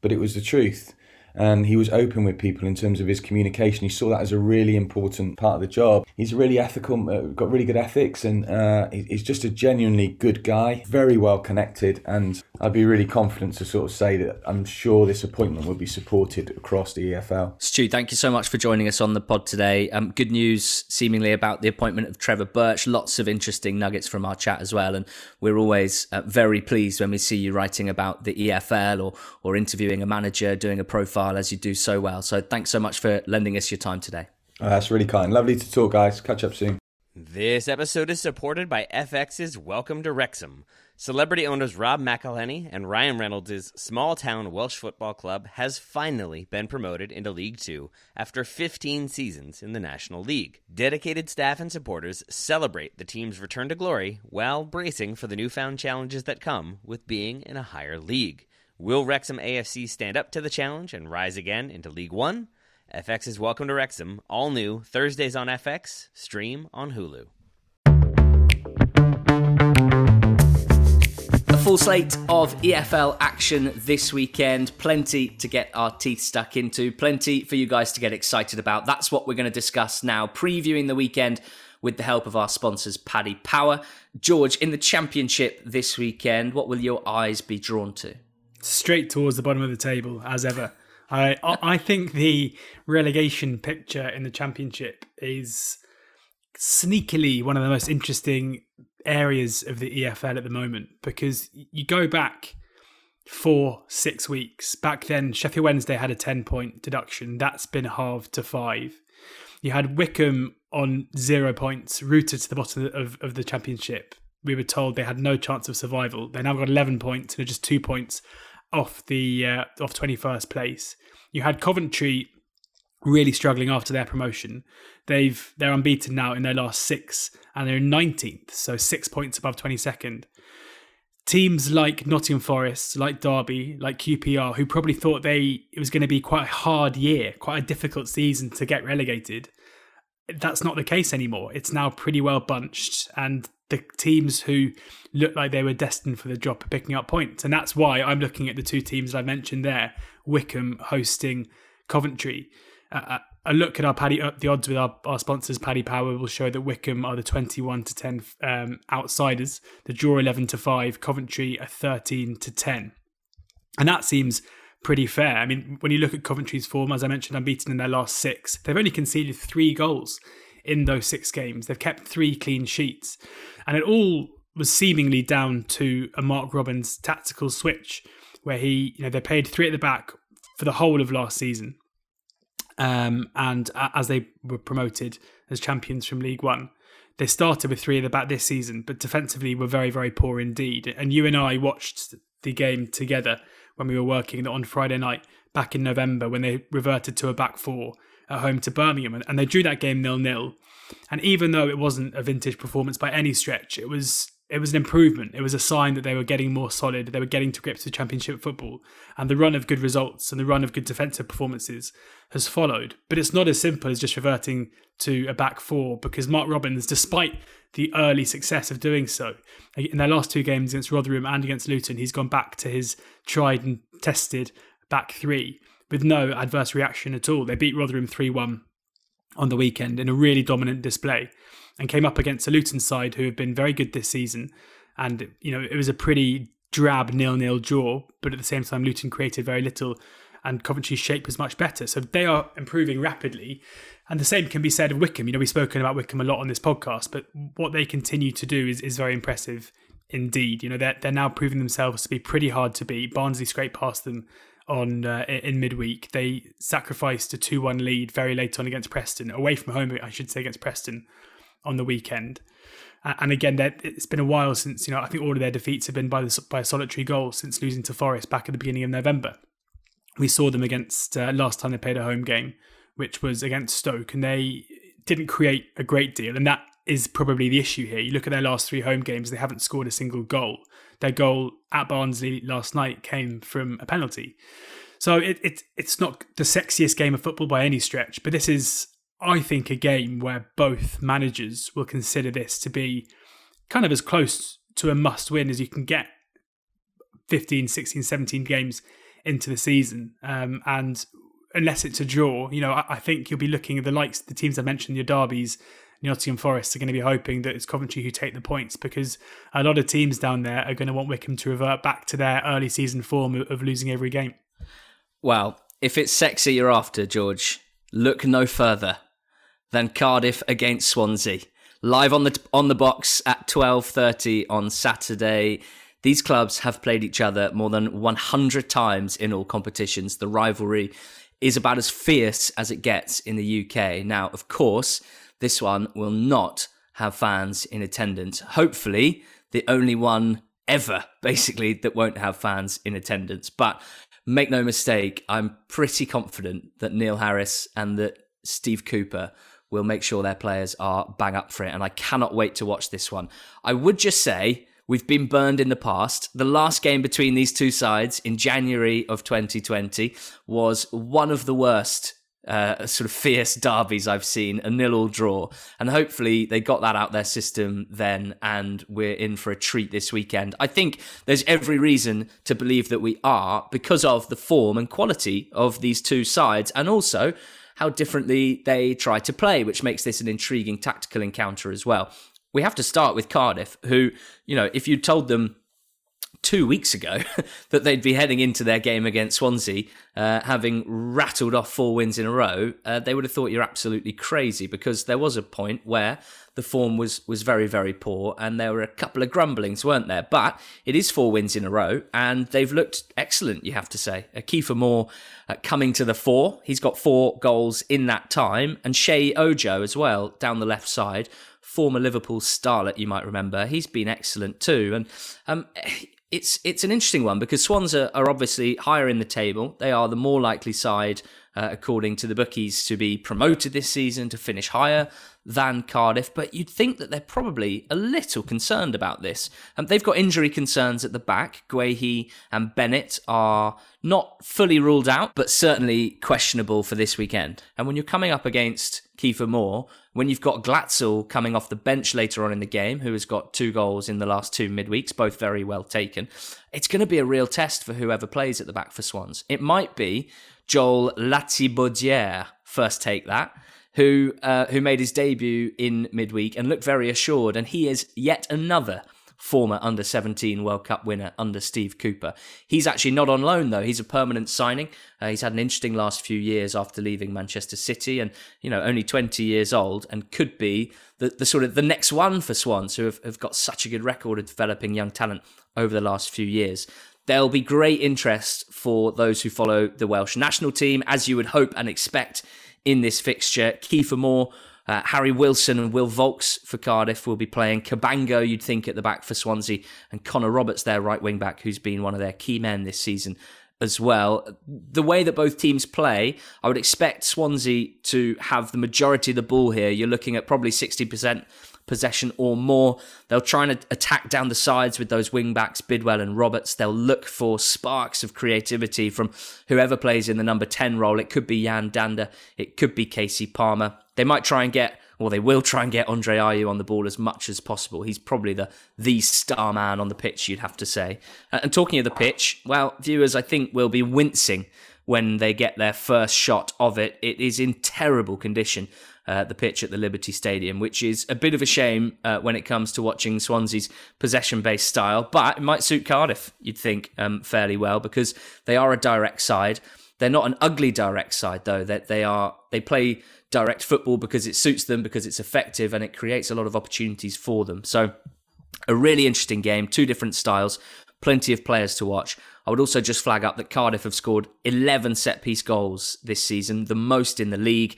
but it was the truth and he was open with people in terms of his communication. He saw that as a really important part of the job. He's really ethical, uh, got really good ethics, and uh, he's just a genuinely good guy, very well connected. And I'd be really confident to sort of say that I'm sure this appointment will be supported across the EFL. Stu, thank you so much for joining us on the pod today. Um, good news, seemingly, about the appointment of Trevor Birch. Lots of interesting nuggets from our chat as well, and we're always uh, very pleased when we see you writing about the EFL or or interviewing a manager, doing a profile as you do so well. So thanks so much for lending us your time today. Oh, that's really kind. Lovely to talk, guys. Catch up soon. This episode is supported by FX's Welcome to Wrexham. Celebrity owners Rob McElhenney and Ryan Reynolds' small town Welsh football club has finally been promoted into League Two after 15 seasons in the National League. Dedicated staff and supporters celebrate the team's return to glory while bracing for the newfound challenges that come with being in a higher league. Will Wrexham AFC stand up to the challenge and rise again into League One? FX is Welcome to Wrexham, all new Thursdays on FX, stream on Hulu. A full slate of EFL action this weekend. Plenty to get our teeth stuck into, plenty for you guys to get excited about. That's what we're going to discuss now, previewing the weekend with the help of our sponsors, Paddy Power. George, in the championship this weekend, what will your eyes be drawn to? Straight towards the bottom of the table, as ever. I I think the relegation picture in the championship is sneakily one of the most interesting areas of the EFL at the moment because you go back for six weeks. Back then, Sheffield Wednesday had a 10 point deduction. That's been halved to five. You had Wycombe on zero points, rooted to the bottom of, of the championship. We were told they had no chance of survival. They now got 11 points and are just two points off the uh, off 21st place. You had Coventry really struggling after their promotion. They've they're unbeaten now in their last six, and they're 19th, so six points above 22nd. Teams like Nottingham Forest, like Derby, like QPR, who probably thought they it was going to be quite a hard year, quite a difficult season to get relegated. That's not the case anymore. It's now pretty well bunched, and the teams who looked like they were destined for the drop are picking up points, and that's why I'm looking at the two teams that I mentioned there: Wycombe hosting Coventry. Uh, a look at our paddy uh, the odds with our, our sponsors paddy power will show that Wycombe are the 21 to 10 um, outsiders the draw 11 to 5 coventry are 13 to 10 and that seems pretty fair. I mean when you look at coventry's form as i mentioned unbeaten in their last six they've only conceded three goals in those six games. They've kept three clean sheets. And it all was seemingly down to a mark robins tactical switch where he you know they played three at the back for the whole of last season um, and as they were promoted as champions from League One, they started with three at the back this season, but defensively were very, very poor indeed. And you and I watched the game together when we were working on Friday night back in November when they reverted to a back four at home to Birmingham, and they drew that game nil nil. And even though it wasn't a vintage performance by any stretch, it was it was an improvement. It was a sign that they were getting more solid. They were getting to grips with championship football, and the run of good results and the run of good defensive performances has followed. But it's not as simple as just reverting to a back four because Mark Robins, despite the early success of doing so, in their last two games against Rotherham and against Luton, he's gone back to his tried and tested back three with no adverse reaction at all. They beat Rotherham 3 1 on the weekend in a really dominant display and came up against a Luton side who have been very good this season. And, you know, it was a pretty drab nil-nil draw, but at the same time, Luton created very little and Coventry's shape was much better. So they are improving rapidly. And the same can be said of Wycombe. You know, we've spoken about Wycombe a lot on this podcast, but what they continue to do is, is very impressive indeed. You know, they're, they're now proving themselves to be pretty hard to beat. Barnsley scraped past them on uh, in midweek. They sacrificed a 2 1 lead very late on against Preston, away from home, I should say, against Preston on the weekend. And again, it's been a while since you know. I think all of their defeats have been by the, by a solitary goal since losing to Forest back at the beginning of November. We saw them against uh, last time they played a home game, which was against Stoke, and they didn't create a great deal. And that is probably the issue here. You look at their last three home games; they haven't scored a single goal. Their goal at Barnsley last night came from a penalty. So it, it it's not the sexiest game of football by any stretch, but this is I think, a game where both managers will consider this to be kind of as close to a must win as you can get 15, 16, 17 games into the season. Um, and unless it's a draw, you know, I, I, think you'll be looking at the likes, the teams I mentioned, your derbies, Nottingham Forest are going to be hoping that it's Coventry who take the points because a lot of teams down there are going to want Wycombe to revert back to their early season form of losing every game. Well, if it's sexy you're after, George, look no further than Cardiff against Swansea. Live on the on the box at 12:30 on Saturday. These clubs have played each other more than 100 times in all competitions. The rivalry is about as fierce as it gets in the UK. Now, of course, this one will not have fans in attendance. Hopefully, the only one ever, basically, that won't have fans in attendance. But make no mistake, I'm pretty confident that Neil Harris and that Steve Cooper will make sure their players are bang up for it. And I cannot wait to watch this one. I would just say we've been burned in the past. The last game between these two sides in January of 2020 was one of the worst. Uh, sort of fierce derbies I've seen, a nil-all draw, and hopefully they got that out their system then, and we're in for a treat this weekend. I think there's every reason to believe that we are because of the form and quality of these two sides, and also how differently they try to play, which makes this an intriguing tactical encounter as well. We have to start with Cardiff, who, you know, if you told them two weeks ago that they'd be heading into their game against Swansea, uh, having rattled off four wins in a row, uh, they would have thought you're absolutely crazy because there was a point where the form was was very very poor and there were a couple of grumblings, weren't there? But it is four wins in a row and they've looked excellent, you have to say. Uh, Kiefer Moore uh, coming to the fore, he's got four goals in that time, and Sheyi Ojo as well down the left side former Liverpool starlet, you might remember. He's been excellent too. And um, it's it's an interesting one because Swans are, are, obviously higher in the table. They are the more likely side, uh, according to the bookies, to be promoted this season to finish higher than Cardiff. But you'd think that they're probably a little concerned about this. Um, they've got injury concerns at the back. Guehi and Bennett are not fully ruled out, but certainly questionable for this weekend. And when you're coming up against Kiefer Moore, when you've got Glatzel coming off the bench later on in the game, who has got two goals in the last two midweeks, both very well taken, it's going to be a real test for whoever plays at the back for Swans. It might be Joel Latibeaudiere, first take that, who uh, who made his debut in midweek and looked very assured, and he is yet another former under 17 World Cup winner under Steve Cooper. He's actually not on loan though. He's a permanent signing. Uh, he's had an interesting last few years after leaving Manchester City and, you know, only 20 years old and could be the, the sort of the next one for Swans who have, have got such a good record of developing young talent over the last few years. There'll be great interest for those who follow the Welsh national team, as you would hope and expect in this fixture. Kiefer Moore uh, Harry Wilson and Will Vaulks for Cardiff will be playing. Cabango, you'd think, at the back for Swansea, and Connor Roberts, their right wing back, who's been one of their key men this season as well. The way that both teams play, I would expect Swansea to have the majority of the ball here. You're looking at probably 60% possession or more. They'll try and attack down the sides with those wing backs, Bidwell and Roberts. They'll look for sparks of creativity from whoever plays in the number 10 role. It could be Yan Dhanda, it could be Kasey Palmer. They might try and get or they will try and get Andre Ayew on the ball as much as possible. He's probably the the star man on the pitch, you'd have to say. And talking of the pitch, well, viewers, I think will be wincing when they get their first shot of it. It is in terrible condition uh, the pitch at the Liberty Stadium, which is a bit of a shame uh, when it comes to watching Swansea's possession based style, but it might suit Cardiff, you'd think, um, fairly well because they are a direct side. They're not an ugly direct side though. That they are, they play direct football because it suits them, because it's effective, and it creates a lot of opportunities for them. So, a really interesting game, two different styles, plenty of players to watch. I would also just flag up that Cardiff have scored 11 set piece goals this season, the most in the league,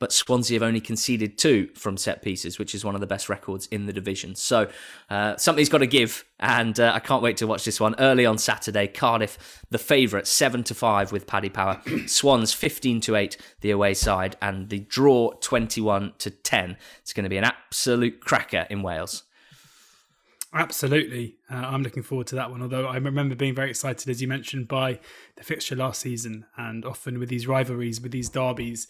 but Swansea have only conceded two from set pieces, which is one of the best records in the division. So uh, something's got to give, and uh, I can't wait to watch this one early on Saturday. Cardiff, the favourite, 7 to 5 with Paddy Power. Swans 15 to 8, the away side, and the draw 21 to 10. It's going to be an absolute cracker in Wales. Absolutely. Uh, I'm looking forward to that one. Although I remember being very excited, as you mentioned, by the fixture last season. And often with these rivalries, with these derbies,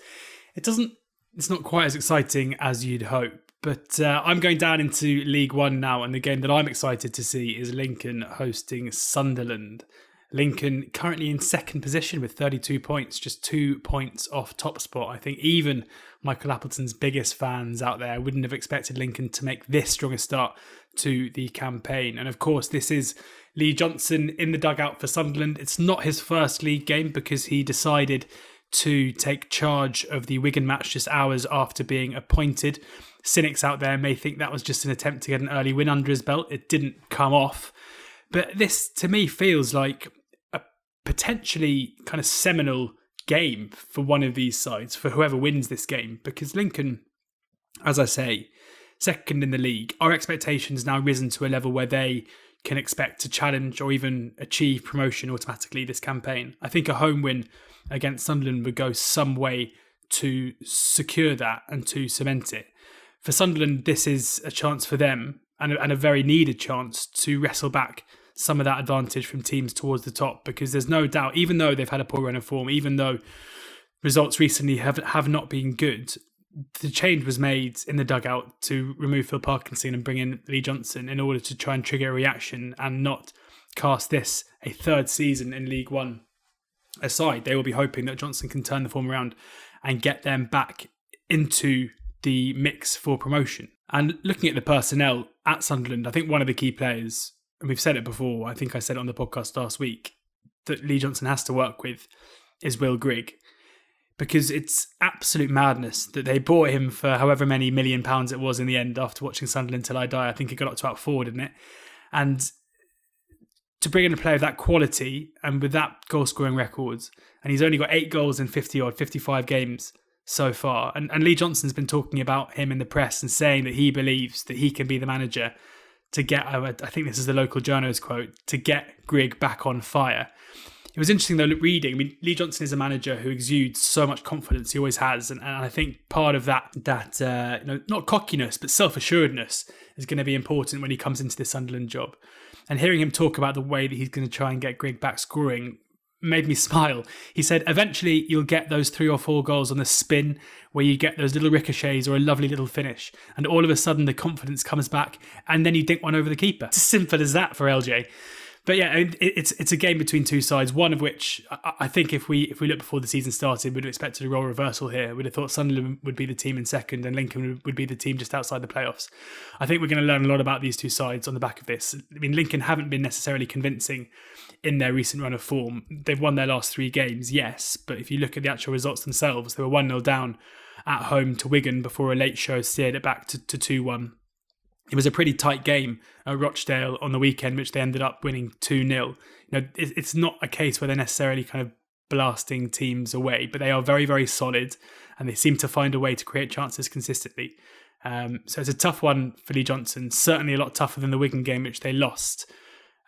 it doesn't, it's not quite as exciting as you'd hope. But uh, I'm going down into League One now. And the game that I'm excited to see is Lincoln hosting Sunderland. Lincoln currently in second position with 32 points, just two points off top spot. I think even Michael Appleton's biggest fans out there wouldn't have expected Lincoln to make this strong a start to the campaign. And of course, this is Lee Johnson in the dugout for Sunderland. It's not his first league game because he decided to take charge of the Wigan match just hours after being appointed. Cynics out there may think that was just an attempt to get an early win under his belt. It didn't come off. But this, to me, feels like a potentially kind of seminal game for one of these sides, for whoever wins this game, because Lincoln, as I say, second in the league, our expectations now risen to a level where they can expect to challenge or even achieve promotion automatically this campaign. I think a home win against Sunderland would go some way to secure that and to cement it. For Sunderland, this is a chance for them and a, and a very needed chance to wrestle back some of that advantage from teams towards the top because there's no doubt, even though they've had a poor run of form, even though results recently have have not been good, the change was made in the dugout to remove Phil Parkinson and bring in Lee Johnson in order to try and trigger a reaction and not cast this a third season in League One aside. They will be hoping that Johnson can turn the form around and get them back into the mix for promotion. And looking at the personnel at Sunderland, I think one of the key players, and we've said it before, I think I said it on the podcast last week, that Lee Johnson has to work with is Will Grigg. Because it's absolute madness that they bought him for however many million pounds it was in the end after watching Sunderland Till I Die. I think it got up to about four, didn't it? And to bring in a player of that quality and with that goal scoring records, and he's only got eight goals in 50 odd, 55 games so far. And, and Lee Johnson's been talking about him in the press and saying that he believes that he can be the manager to get, I think this is the local journalist quote, to get Grigg back on fire. It was interesting though, reading. I mean, Lee Johnson is a manager who exudes so much confidence. He always has, and, and I think part of that, that uh, you know, not cockiness but self assuredness, is going to be important when he comes into this Sunderland job. And hearing him talk about the way that he's going to try and get Grigg back scoring made me smile. He said, eventually you'll get those three or four goals on the spin where you get those little ricochets or a lovely little finish. And all of a sudden the confidence comes back and then you dink one over the keeper. It's as simple as that for LJ but yeah, it's it's a game between two sides. One of which I think if we if we look before the season started, we'd have expected a role reversal here. We'd have thought Sunderland would be the team in second, and Lincoln would be the team just outside the playoffs. I think we're going to learn a lot about these two sides on the back of this. I mean, Lincoln haven't been necessarily convincing in their recent run of form. They've won their last three games, yes, but if you look at the actual results themselves, they were one 0 down at home to Wigan before a late show steered it back to two one it was a pretty tight game at Rochdale on the weekend, which they ended up winning 2 0. You know, it's not a case where they're necessarily kind of blasting teams away, but they are very, very solid and they seem to find a way to create chances consistently. Um, so it's a tough one for Lee Johnson, certainly a lot tougher than the Wigan game, which they lost.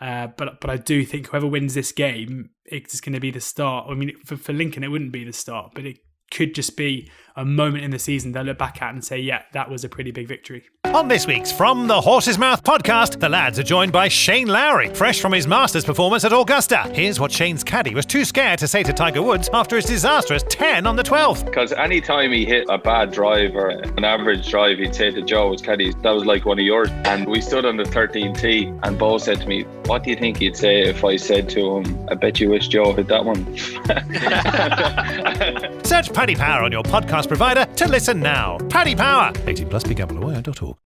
Uh, but but I do think whoever wins this game, it's going to be the start. I mean, for, for Lincoln, it wouldn't be the start, but it could just be a moment in the season they'll look back at and say, yeah, that was a pretty big victory. On this week's From the Horse's Mouth podcast, the lads are joined by Shane Lowry, fresh from his Masters performance at Augusta. Here's what Shane's caddy was too scared to say to Tiger Woods after his disastrous 10 on the 12th. Because any time he hit a bad drive or an average drive, he'd say to Joe, his caddy, that was like one of yours. And we stood on the 13th tee, and Bo said to me, What do you think he'd say if I said to him, I bet you wish Joe hit that one? Search Paddy Power on your podcast provider to listen now. Paddy Power. 18 plus begambleaware.org.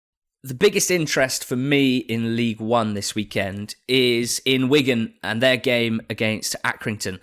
The biggest interest for me in League One this weekend is in Wigan and their game against Accrington.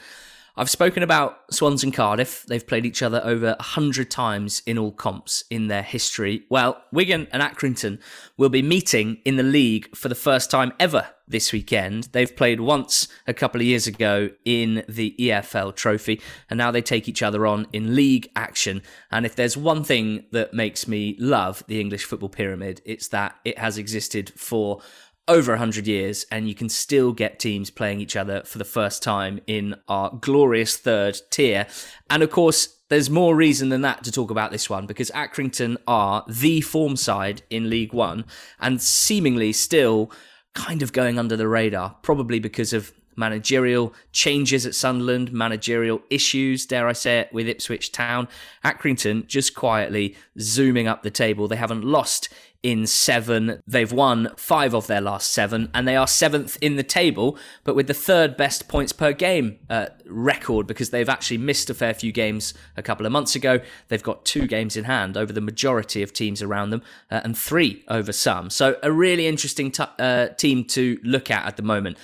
I've spoken about Swans and Cardiff. They've played each other over 100 times in all comps in their history. Well, Wigan and Accrington will be meeting in the league for the first time ever this weekend. They've played once a couple of years ago in the EFL Trophy, and now they take each other on in league action. And if there's one thing that makes me love the English football pyramid, it's that it has existed for over 100 years and you can still get teams playing each other for the first time in our glorious third tier. And of course, there's more reason than that to talk about this one because Accrington are the form side in League One and seemingly still kind of going under the radar, probably because of managerial changes at Sunderland, managerial issues, dare I say it, with Ipswich Town. Accrington just quietly zooming up the table. They haven't lost in seven. They've won five of their last seven, and they are seventh in the table, but with the third best points per game uh, record because they've actually missed a fair few games a couple of months ago. They've got two games in hand over the majority of teams around them, uh, and three over some. So, a really interesting t- uh, team to look at at the moment.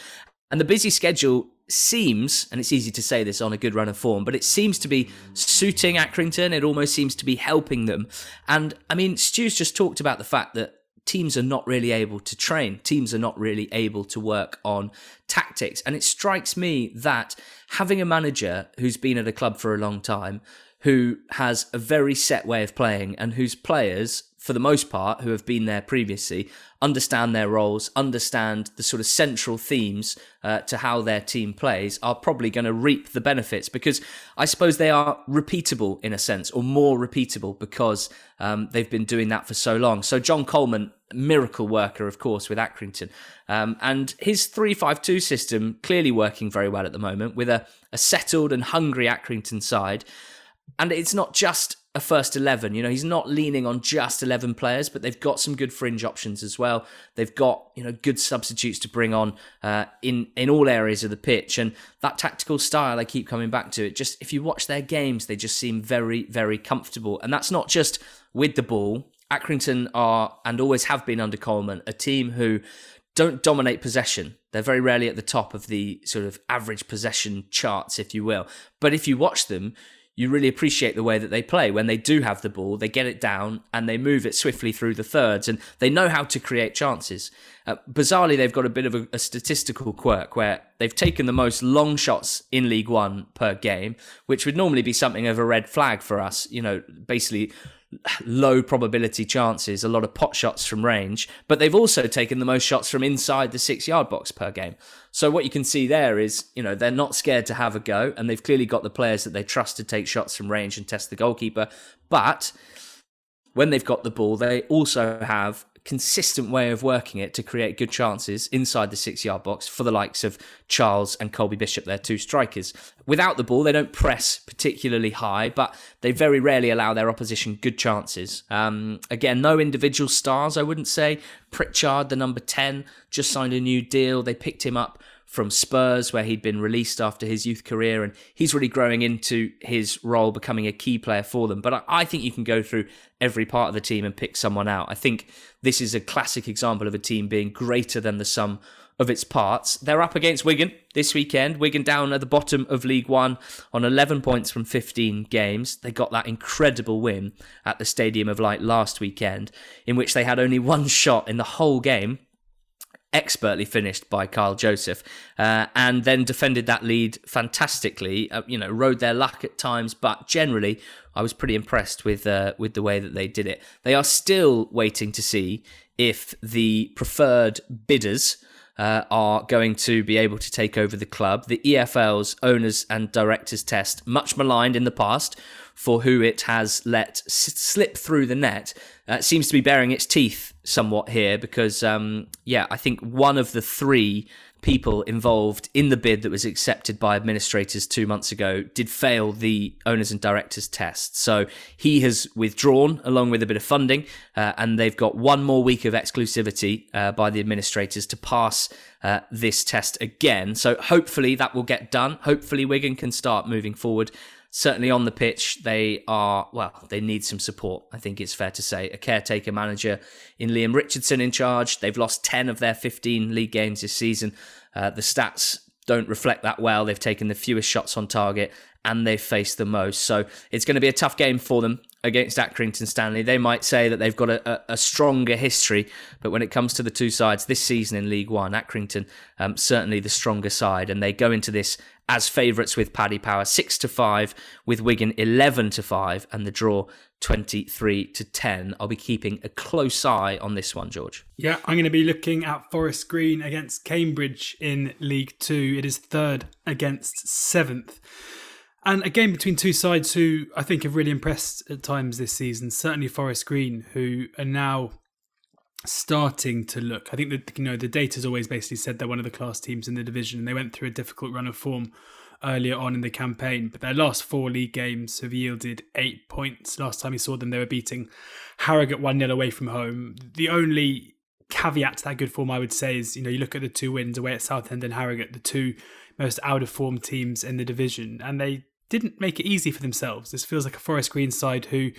And the busy schedule seems, and it's easy to say this on a good run of form, but it seems to be suiting Accrington. It almost seems to be helping them. And I mean, Stu's just talked about the fact that teams are not really able to train. Teams are not really able to work on tactics. And it strikes me that having a manager who's been at a club for a long time, who has a very set way of playing, and whose players for the most part, who have been there previously, understand their roles, understand the sort of central themes uh, to how their team plays, are probably going to reap the benefits because I suppose they are repeatable in a sense, or more repeatable because um, they've been doing that for so long. So, John Coleman, miracle worker, of course, with Accrington, um, and his 3 5 2 system clearly working very well at the moment with a, a settled and hungry Accrington side. And it's not just a first 11. You know, he's not leaning on just 11 players, but they've got some good fringe options as well. They've got, you know, good substitutes to bring on uh, in, in all areas of the pitch. And that tactical style, I keep coming back to it. Just if you watch their games, they just seem very, very comfortable. And that's not just with the ball. Accrington are, and always have been under Coleman, a team who don't dominate possession. They're very rarely at the top of the sort of average possession charts, if you will. But if you watch them, you really appreciate the way that they play. When they do have the ball, they get it down and they move it swiftly through the thirds, and they know how to create chances. Uh, bizarrely, they've got a bit of a, a, statistical quirk where they've taken the most long shots in League One per game, which would normally be something of a red flag for us. You know, basically low probability chances, a lot of pot shots from range, but they've also taken the most shots from inside the six yard box per game. So what you can see there is, you know, they're not scared to have a go, and they've clearly got the players that they trust to take shots from range and test the goalkeeper. But when they've got the ball, they also have consistent way of working it to create good chances inside the six yard box for the likes of Charles and Colby Bishop, their two strikers. Without the ball, they don't press particularly high, but they very rarely allow their opposition good chances. Um, again, no individual stars, I wouldn't say. Pritchard, the number 10, just signed a new deal. They picked him up from Spurs, where he'd been released after his youth career, and he's really growing into his role, becoming a key player for them. But I think you can go through every part of the team and pick someone out. I think this is a classic example of a team being greater than the sum of its parts. They're up against Wigan this weekend. Wigan down at the bottom of League One on 11 points from 15 games. They got that incredible win at the Stadium of Light last weekend, in which they had only one shot in the whole game expertly finished by Kyle Joseph, uh, and then defended that lead fantastically. Uh, you know, rode their luck at times, but generally, I was pretty impressed with uh, with the way that they did it. They are still waiting to see if the preferred bidders. Uh, are going to be able to take over the club. The EFL's owners and directors test, much maligned in the past, for who it has let slip through the net uh, seems to be bearing its teeth somewhat here because, um, yeah, I think one of the three people involved in the bid that was accepted by administrators two months ago did fail the owners and directors test. So he has withdrawn along with a bit of funding, uh, and they've got one more week of exclusivity uh, by the administrators to pass uh, this test again. So hopefully that will get done. Hopefully Wigan can start moving forward certainly on the pitch, they are, well, they need some support, I think it's fair to say. A caretaker manager in Leam Richardson in charge. They've lost 10 of their 15 league games this season. Uh, the stats don't reflect that well. They've taken the fewest shots on target and they've faced the most. So it's going to be a tough game for them against Accrington Stanley. They might say that they've got a, a, stronger history, but when it comes to the two sides this season in League One, Accrington um, certainly the stronger side, and they go into this as favourites with Paddy Power six to five, with Wigan eleven to five, and the draw twenty three to ten. I'll be keeping a close eye on this one, George. Yeah, I'm going to be looking at Forest Green against Cambridge in League Two. It is third against seventh. And a game between two sides who I think have really impressed at times this season. Certainly Forest Green, who are now starting to look. I think that you know the data's always basically said they're one of the class teams in the division, and they went through a difficult run of form earlier on in the campaign. But their last four league games have yielded eight points. Last time we saw them, they were beating Harrogate one 0 away from home. The only caveat to that good form, I would say, is you know you look at the two wins away at Southend and Harrogate, the two most out of form teams in the division, and they didn't make it easy for themselves. This feels like a Forest Green side who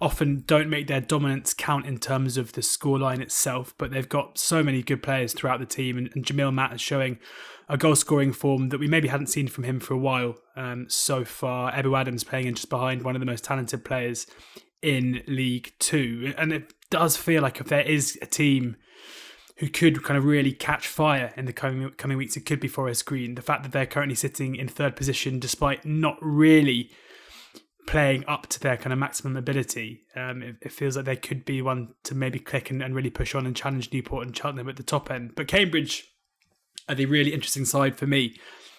often don't make their dominance count in terms of the scoreline itself, but they've got so many good players throughout the team, and, and Jamille Matt is showing a goal scoring form that we maybe hadn't seen from him for a while um, so far. Ebou Adams playing in just behind one of the most talented players in League Two, and it does feel like if there is a team who could kind of really catch fire in the coming coming weeks. It could be Forest Green. The fact that they're currently sitting in third position, despite not really playing up to their kind of maximum ability, um, it, it, feels like they could be one to maybe click and, and really push on and challenge Newport and Cheltenham at the top end. But Cambridge are the really interesting side for me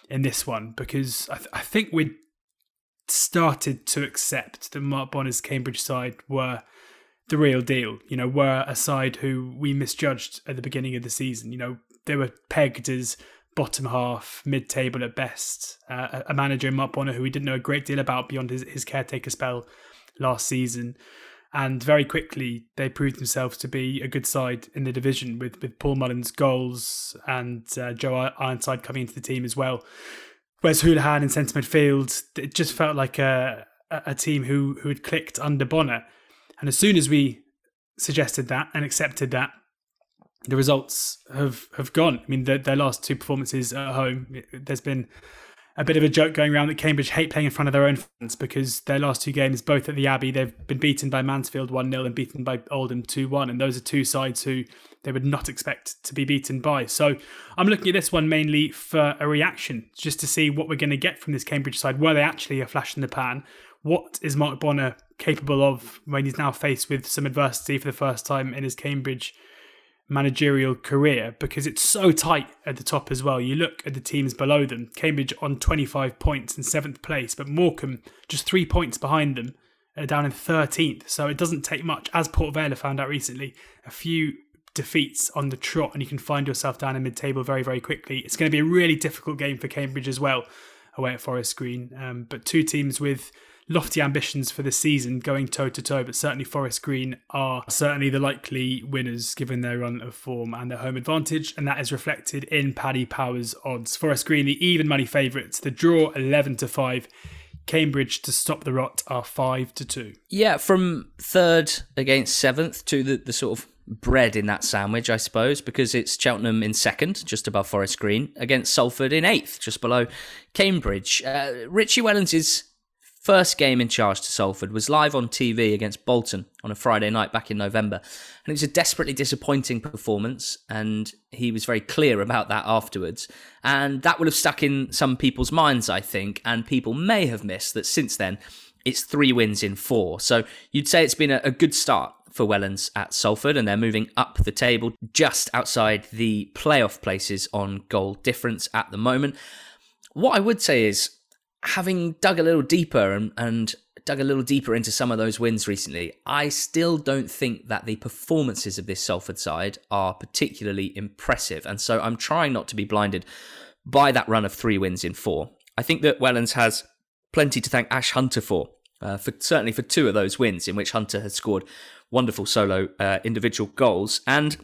in this one because I, th- I think we'd started to accept that Mark Bonner's Cambridge side were the real deal. You know, were a side who we misjudged at the beginning of the season. You know, they were pegged as bottom half, mid table at best. Uh, a manager in Mark Bonner who we didn't know a great deal about beyond his, his caretaker spell last season. And very quickly, they proved themselves to be a good side in the division with, with Paul Mullin's goals and uh, Joe Ironside coming into the team as well. Wes Hoolahan in centre midfield, it just felt like a, a team who, who had clicked under Bonner. And as soon as we suggested that and accepted that, the results have, have gone. I mean, the, their last two performances at home, there's been a bit of a joke going around that Cambridge hate playing in front of their own fans because their last two games, both at the Abbey, they've been beaten by Mansfield 1 0 and beaten by Oldham 2 1. And those are two sides who they would not expect to be beaten by. So I'm looking at this one mainly for a reaction, just to see what we're going to get from this Cambridge side. Were they actually a flash in the pan? What is Mark Bonner capable of when he's now faced with some adversity for the first time in his Cambridge managerial career because it's so tight at the top as well. You look at the teams below them Cambridge on 25 points in seventh place, but Morecambe just three points behind them, uh, down in 13th. So it doesn't take much. As Port Vale found out recently, a few defeats on the trot and you can find yourself down in mid table very, very quickly. It's going to be a really difficult game for Cambridge as well away at Forest Green. Um, but two teams with lofty ambitions for the season going toe to toe, but certainly Forest Green are certainly the likely winners given their run of form and their home advantage, and that is reflected in Paddy Power's odds. Forest Green, the even money favourites, the draw 11 to 5. Cambridge to stop the rot are 5 to 2. Yeah, from third against seventh to the, the sort of bread in that sandwich, I suppose, because it's Cheltenham in second, just above Forest Green, against Salford in eighth, just below Cambridge. Uh, Richie Wellens is first game in charge to Salford was live on TV against Bolton on a Friday night back in November. And it was a desperately disappointing performance, and he was very clear about that afterwards. And that would have stuck in some people's minds, I think, and people may have missed that since then it's three wins in four. So you'd say it's been a, a good start for Wellens at Salford, and they're moving up the table just outside the playoff places on goal difference at the moment. What I would say is having dug a little deeper and, and dug a little deeper into some of those wins recently, I still don't think that the performances of this Salford side are particularly impressive. And so I'm trying not to be blinded by that run of three wins in four. I think that Wellens has plenty to thank Ash Hunter for, uh, for certainly for two of those wins in which Hunter has scored wonderful solo uh, individual goals. And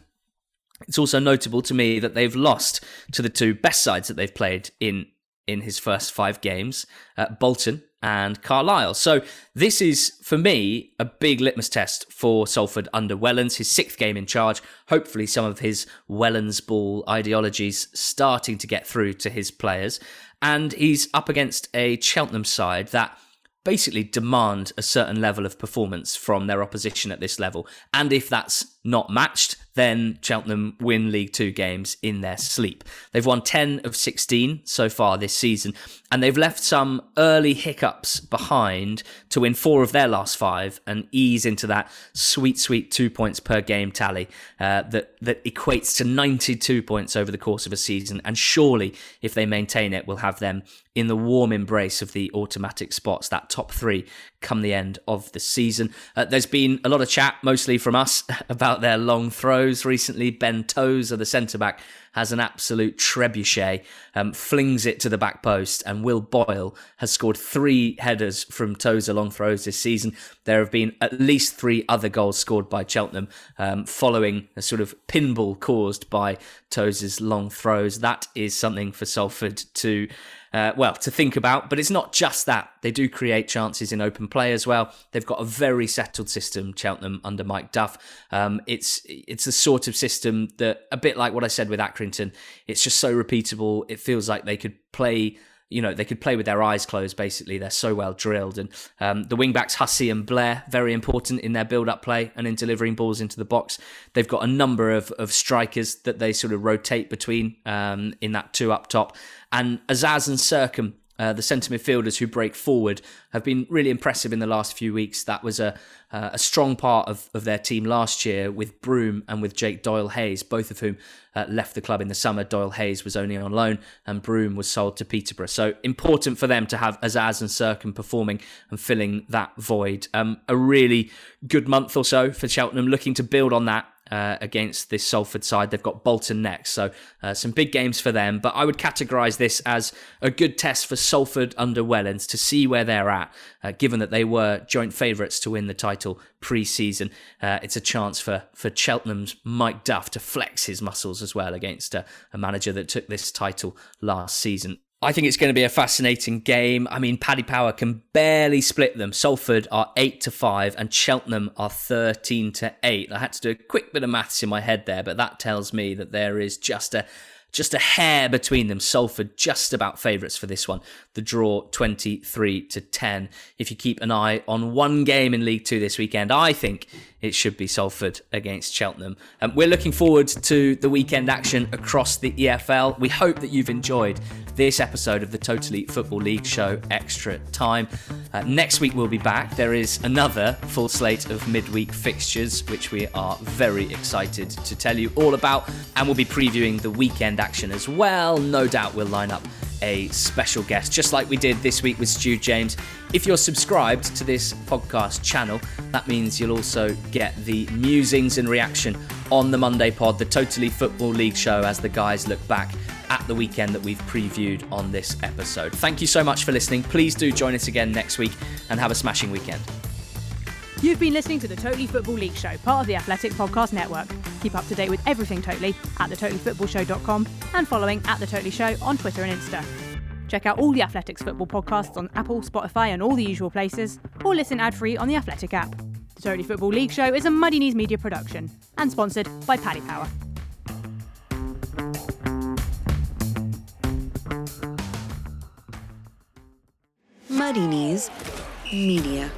it's also notable to me that they've lost to the two best sides that they've played in in his first five games, at Bolton and Carlisle. So this is, for me, a big litmus test for Salford under Wellens, his sixth game in charge. Hopefully, some of his Wellens ball ideologies starting to get through to his players. And he's up against a Cheltenham side that basically demand a certain level of performance from their opposition at this level. And if that's not matched, then Cheltenham win League Two games in their sleep. They've won 10 of 16 so far this season, and they've left some early hiccups behind to win four of their last five and ease into that sweet, sweet two points per game tally uh, that, that equates to 92 points over the course of a season. And surely, if they maintain it, will have them in the warm embrace of the automatic spots, that top three come the end of the season. Uh, there's been a lot of chat, mostly from us, about their long throws recently. Ben Tozer, the centre back, has an absolute trebuchet, um, flings it to the back post, and Will Boyle has scored three headers from Tozer long throws this season. There have been at least three other goals scored by Cheltenham um, following a sort of pinball caused by Tozer's long throws. That is something for Salford to uh, well, to think about. But it's not just that. They do create chances in open play as well. They've got a very settled system, Cheltenham, under Mike Duff. Um, it's it's the sort of system that, a bit like what I said with Accrington, it's just so repeatable. It feels like they could play you know they could play with their eyes closed basically. They're so well drilled. And um, the wingbacks hussey and blair very important in their build-up play and in delivering balls into the box. They've got a number of, of strikers that they sort of rotate between um, in that two up top. And azaz and Sercombe uh, the centre midfielders who break forward have been really impressive in the last few weeks. That was a uh, a strong part of, of their team last year with Broom and with Jake Doyle Hayes, both of whom uh, left the club in the summer. Doyle Hayes was only on loan and Broom was sold to Peterborough. So important for them to have Azaz and Sercombe performing and filling that void. Um, a really good month or so for Cheltenham, looking to build on that uh, against this Salford side. They've got Bolton next, so uh, some big games for them. But I would categorise this as a good test for Salford under Wellens to see where they're at, uh, given that they were joint favourites to win the title pre-season. Uh, it's a chance for for Cheltenham's Mike Duff to flex his muscles as well against a, a manager that took this title last season. I think it's going to be a fascinating game. I mean, Paddy Power can barely split them. Salford are 8 to 5 and Cheltenham are 13 to 8. I had to do a quick bit of maths in my head there, but that tells me that there is just a just a hair between them. Salford just about favourites for this one. The draw 23 to 10. If you keep an eye on one game in League Two this weekend, I think it should be Salford against Cheltenham. Um, we're looking forward to the weekend action across the EFL. We hope that you've enjoyed this episode of the Totally Football League show Extra Time. Uh, next week we'll be back. There is another full slate of midweek fixtures, which we are very excited to tell you all about, and we'll be previewing the weekend action as well. No doubt we'll line up a special guest, just like we did this week with Stu James. If you're subscribed to this podcast channel, that means you'll also get the musings and reaction on the Monday pod, the Totally Football League show, as the guys look back at the weekend that we've previewed on this episode. Thank you so much for listening. Please do join us again next week and have a smashing weekend. You've been listening to the Totally Football League Show, part of the Athletic Podcast Network. Keep up to date with everything Totally at thetotallyfootballshow.com and following at The Totally Show on Twitter and Insta. Check out all the Athletics football podcasts on Apple, Spotify, and all the usual places, or listen ad free on the Athletic app. The Totally Football League Show is a Muddy Knees media production and sponsored by Paddy Power. Muddy Knees Media.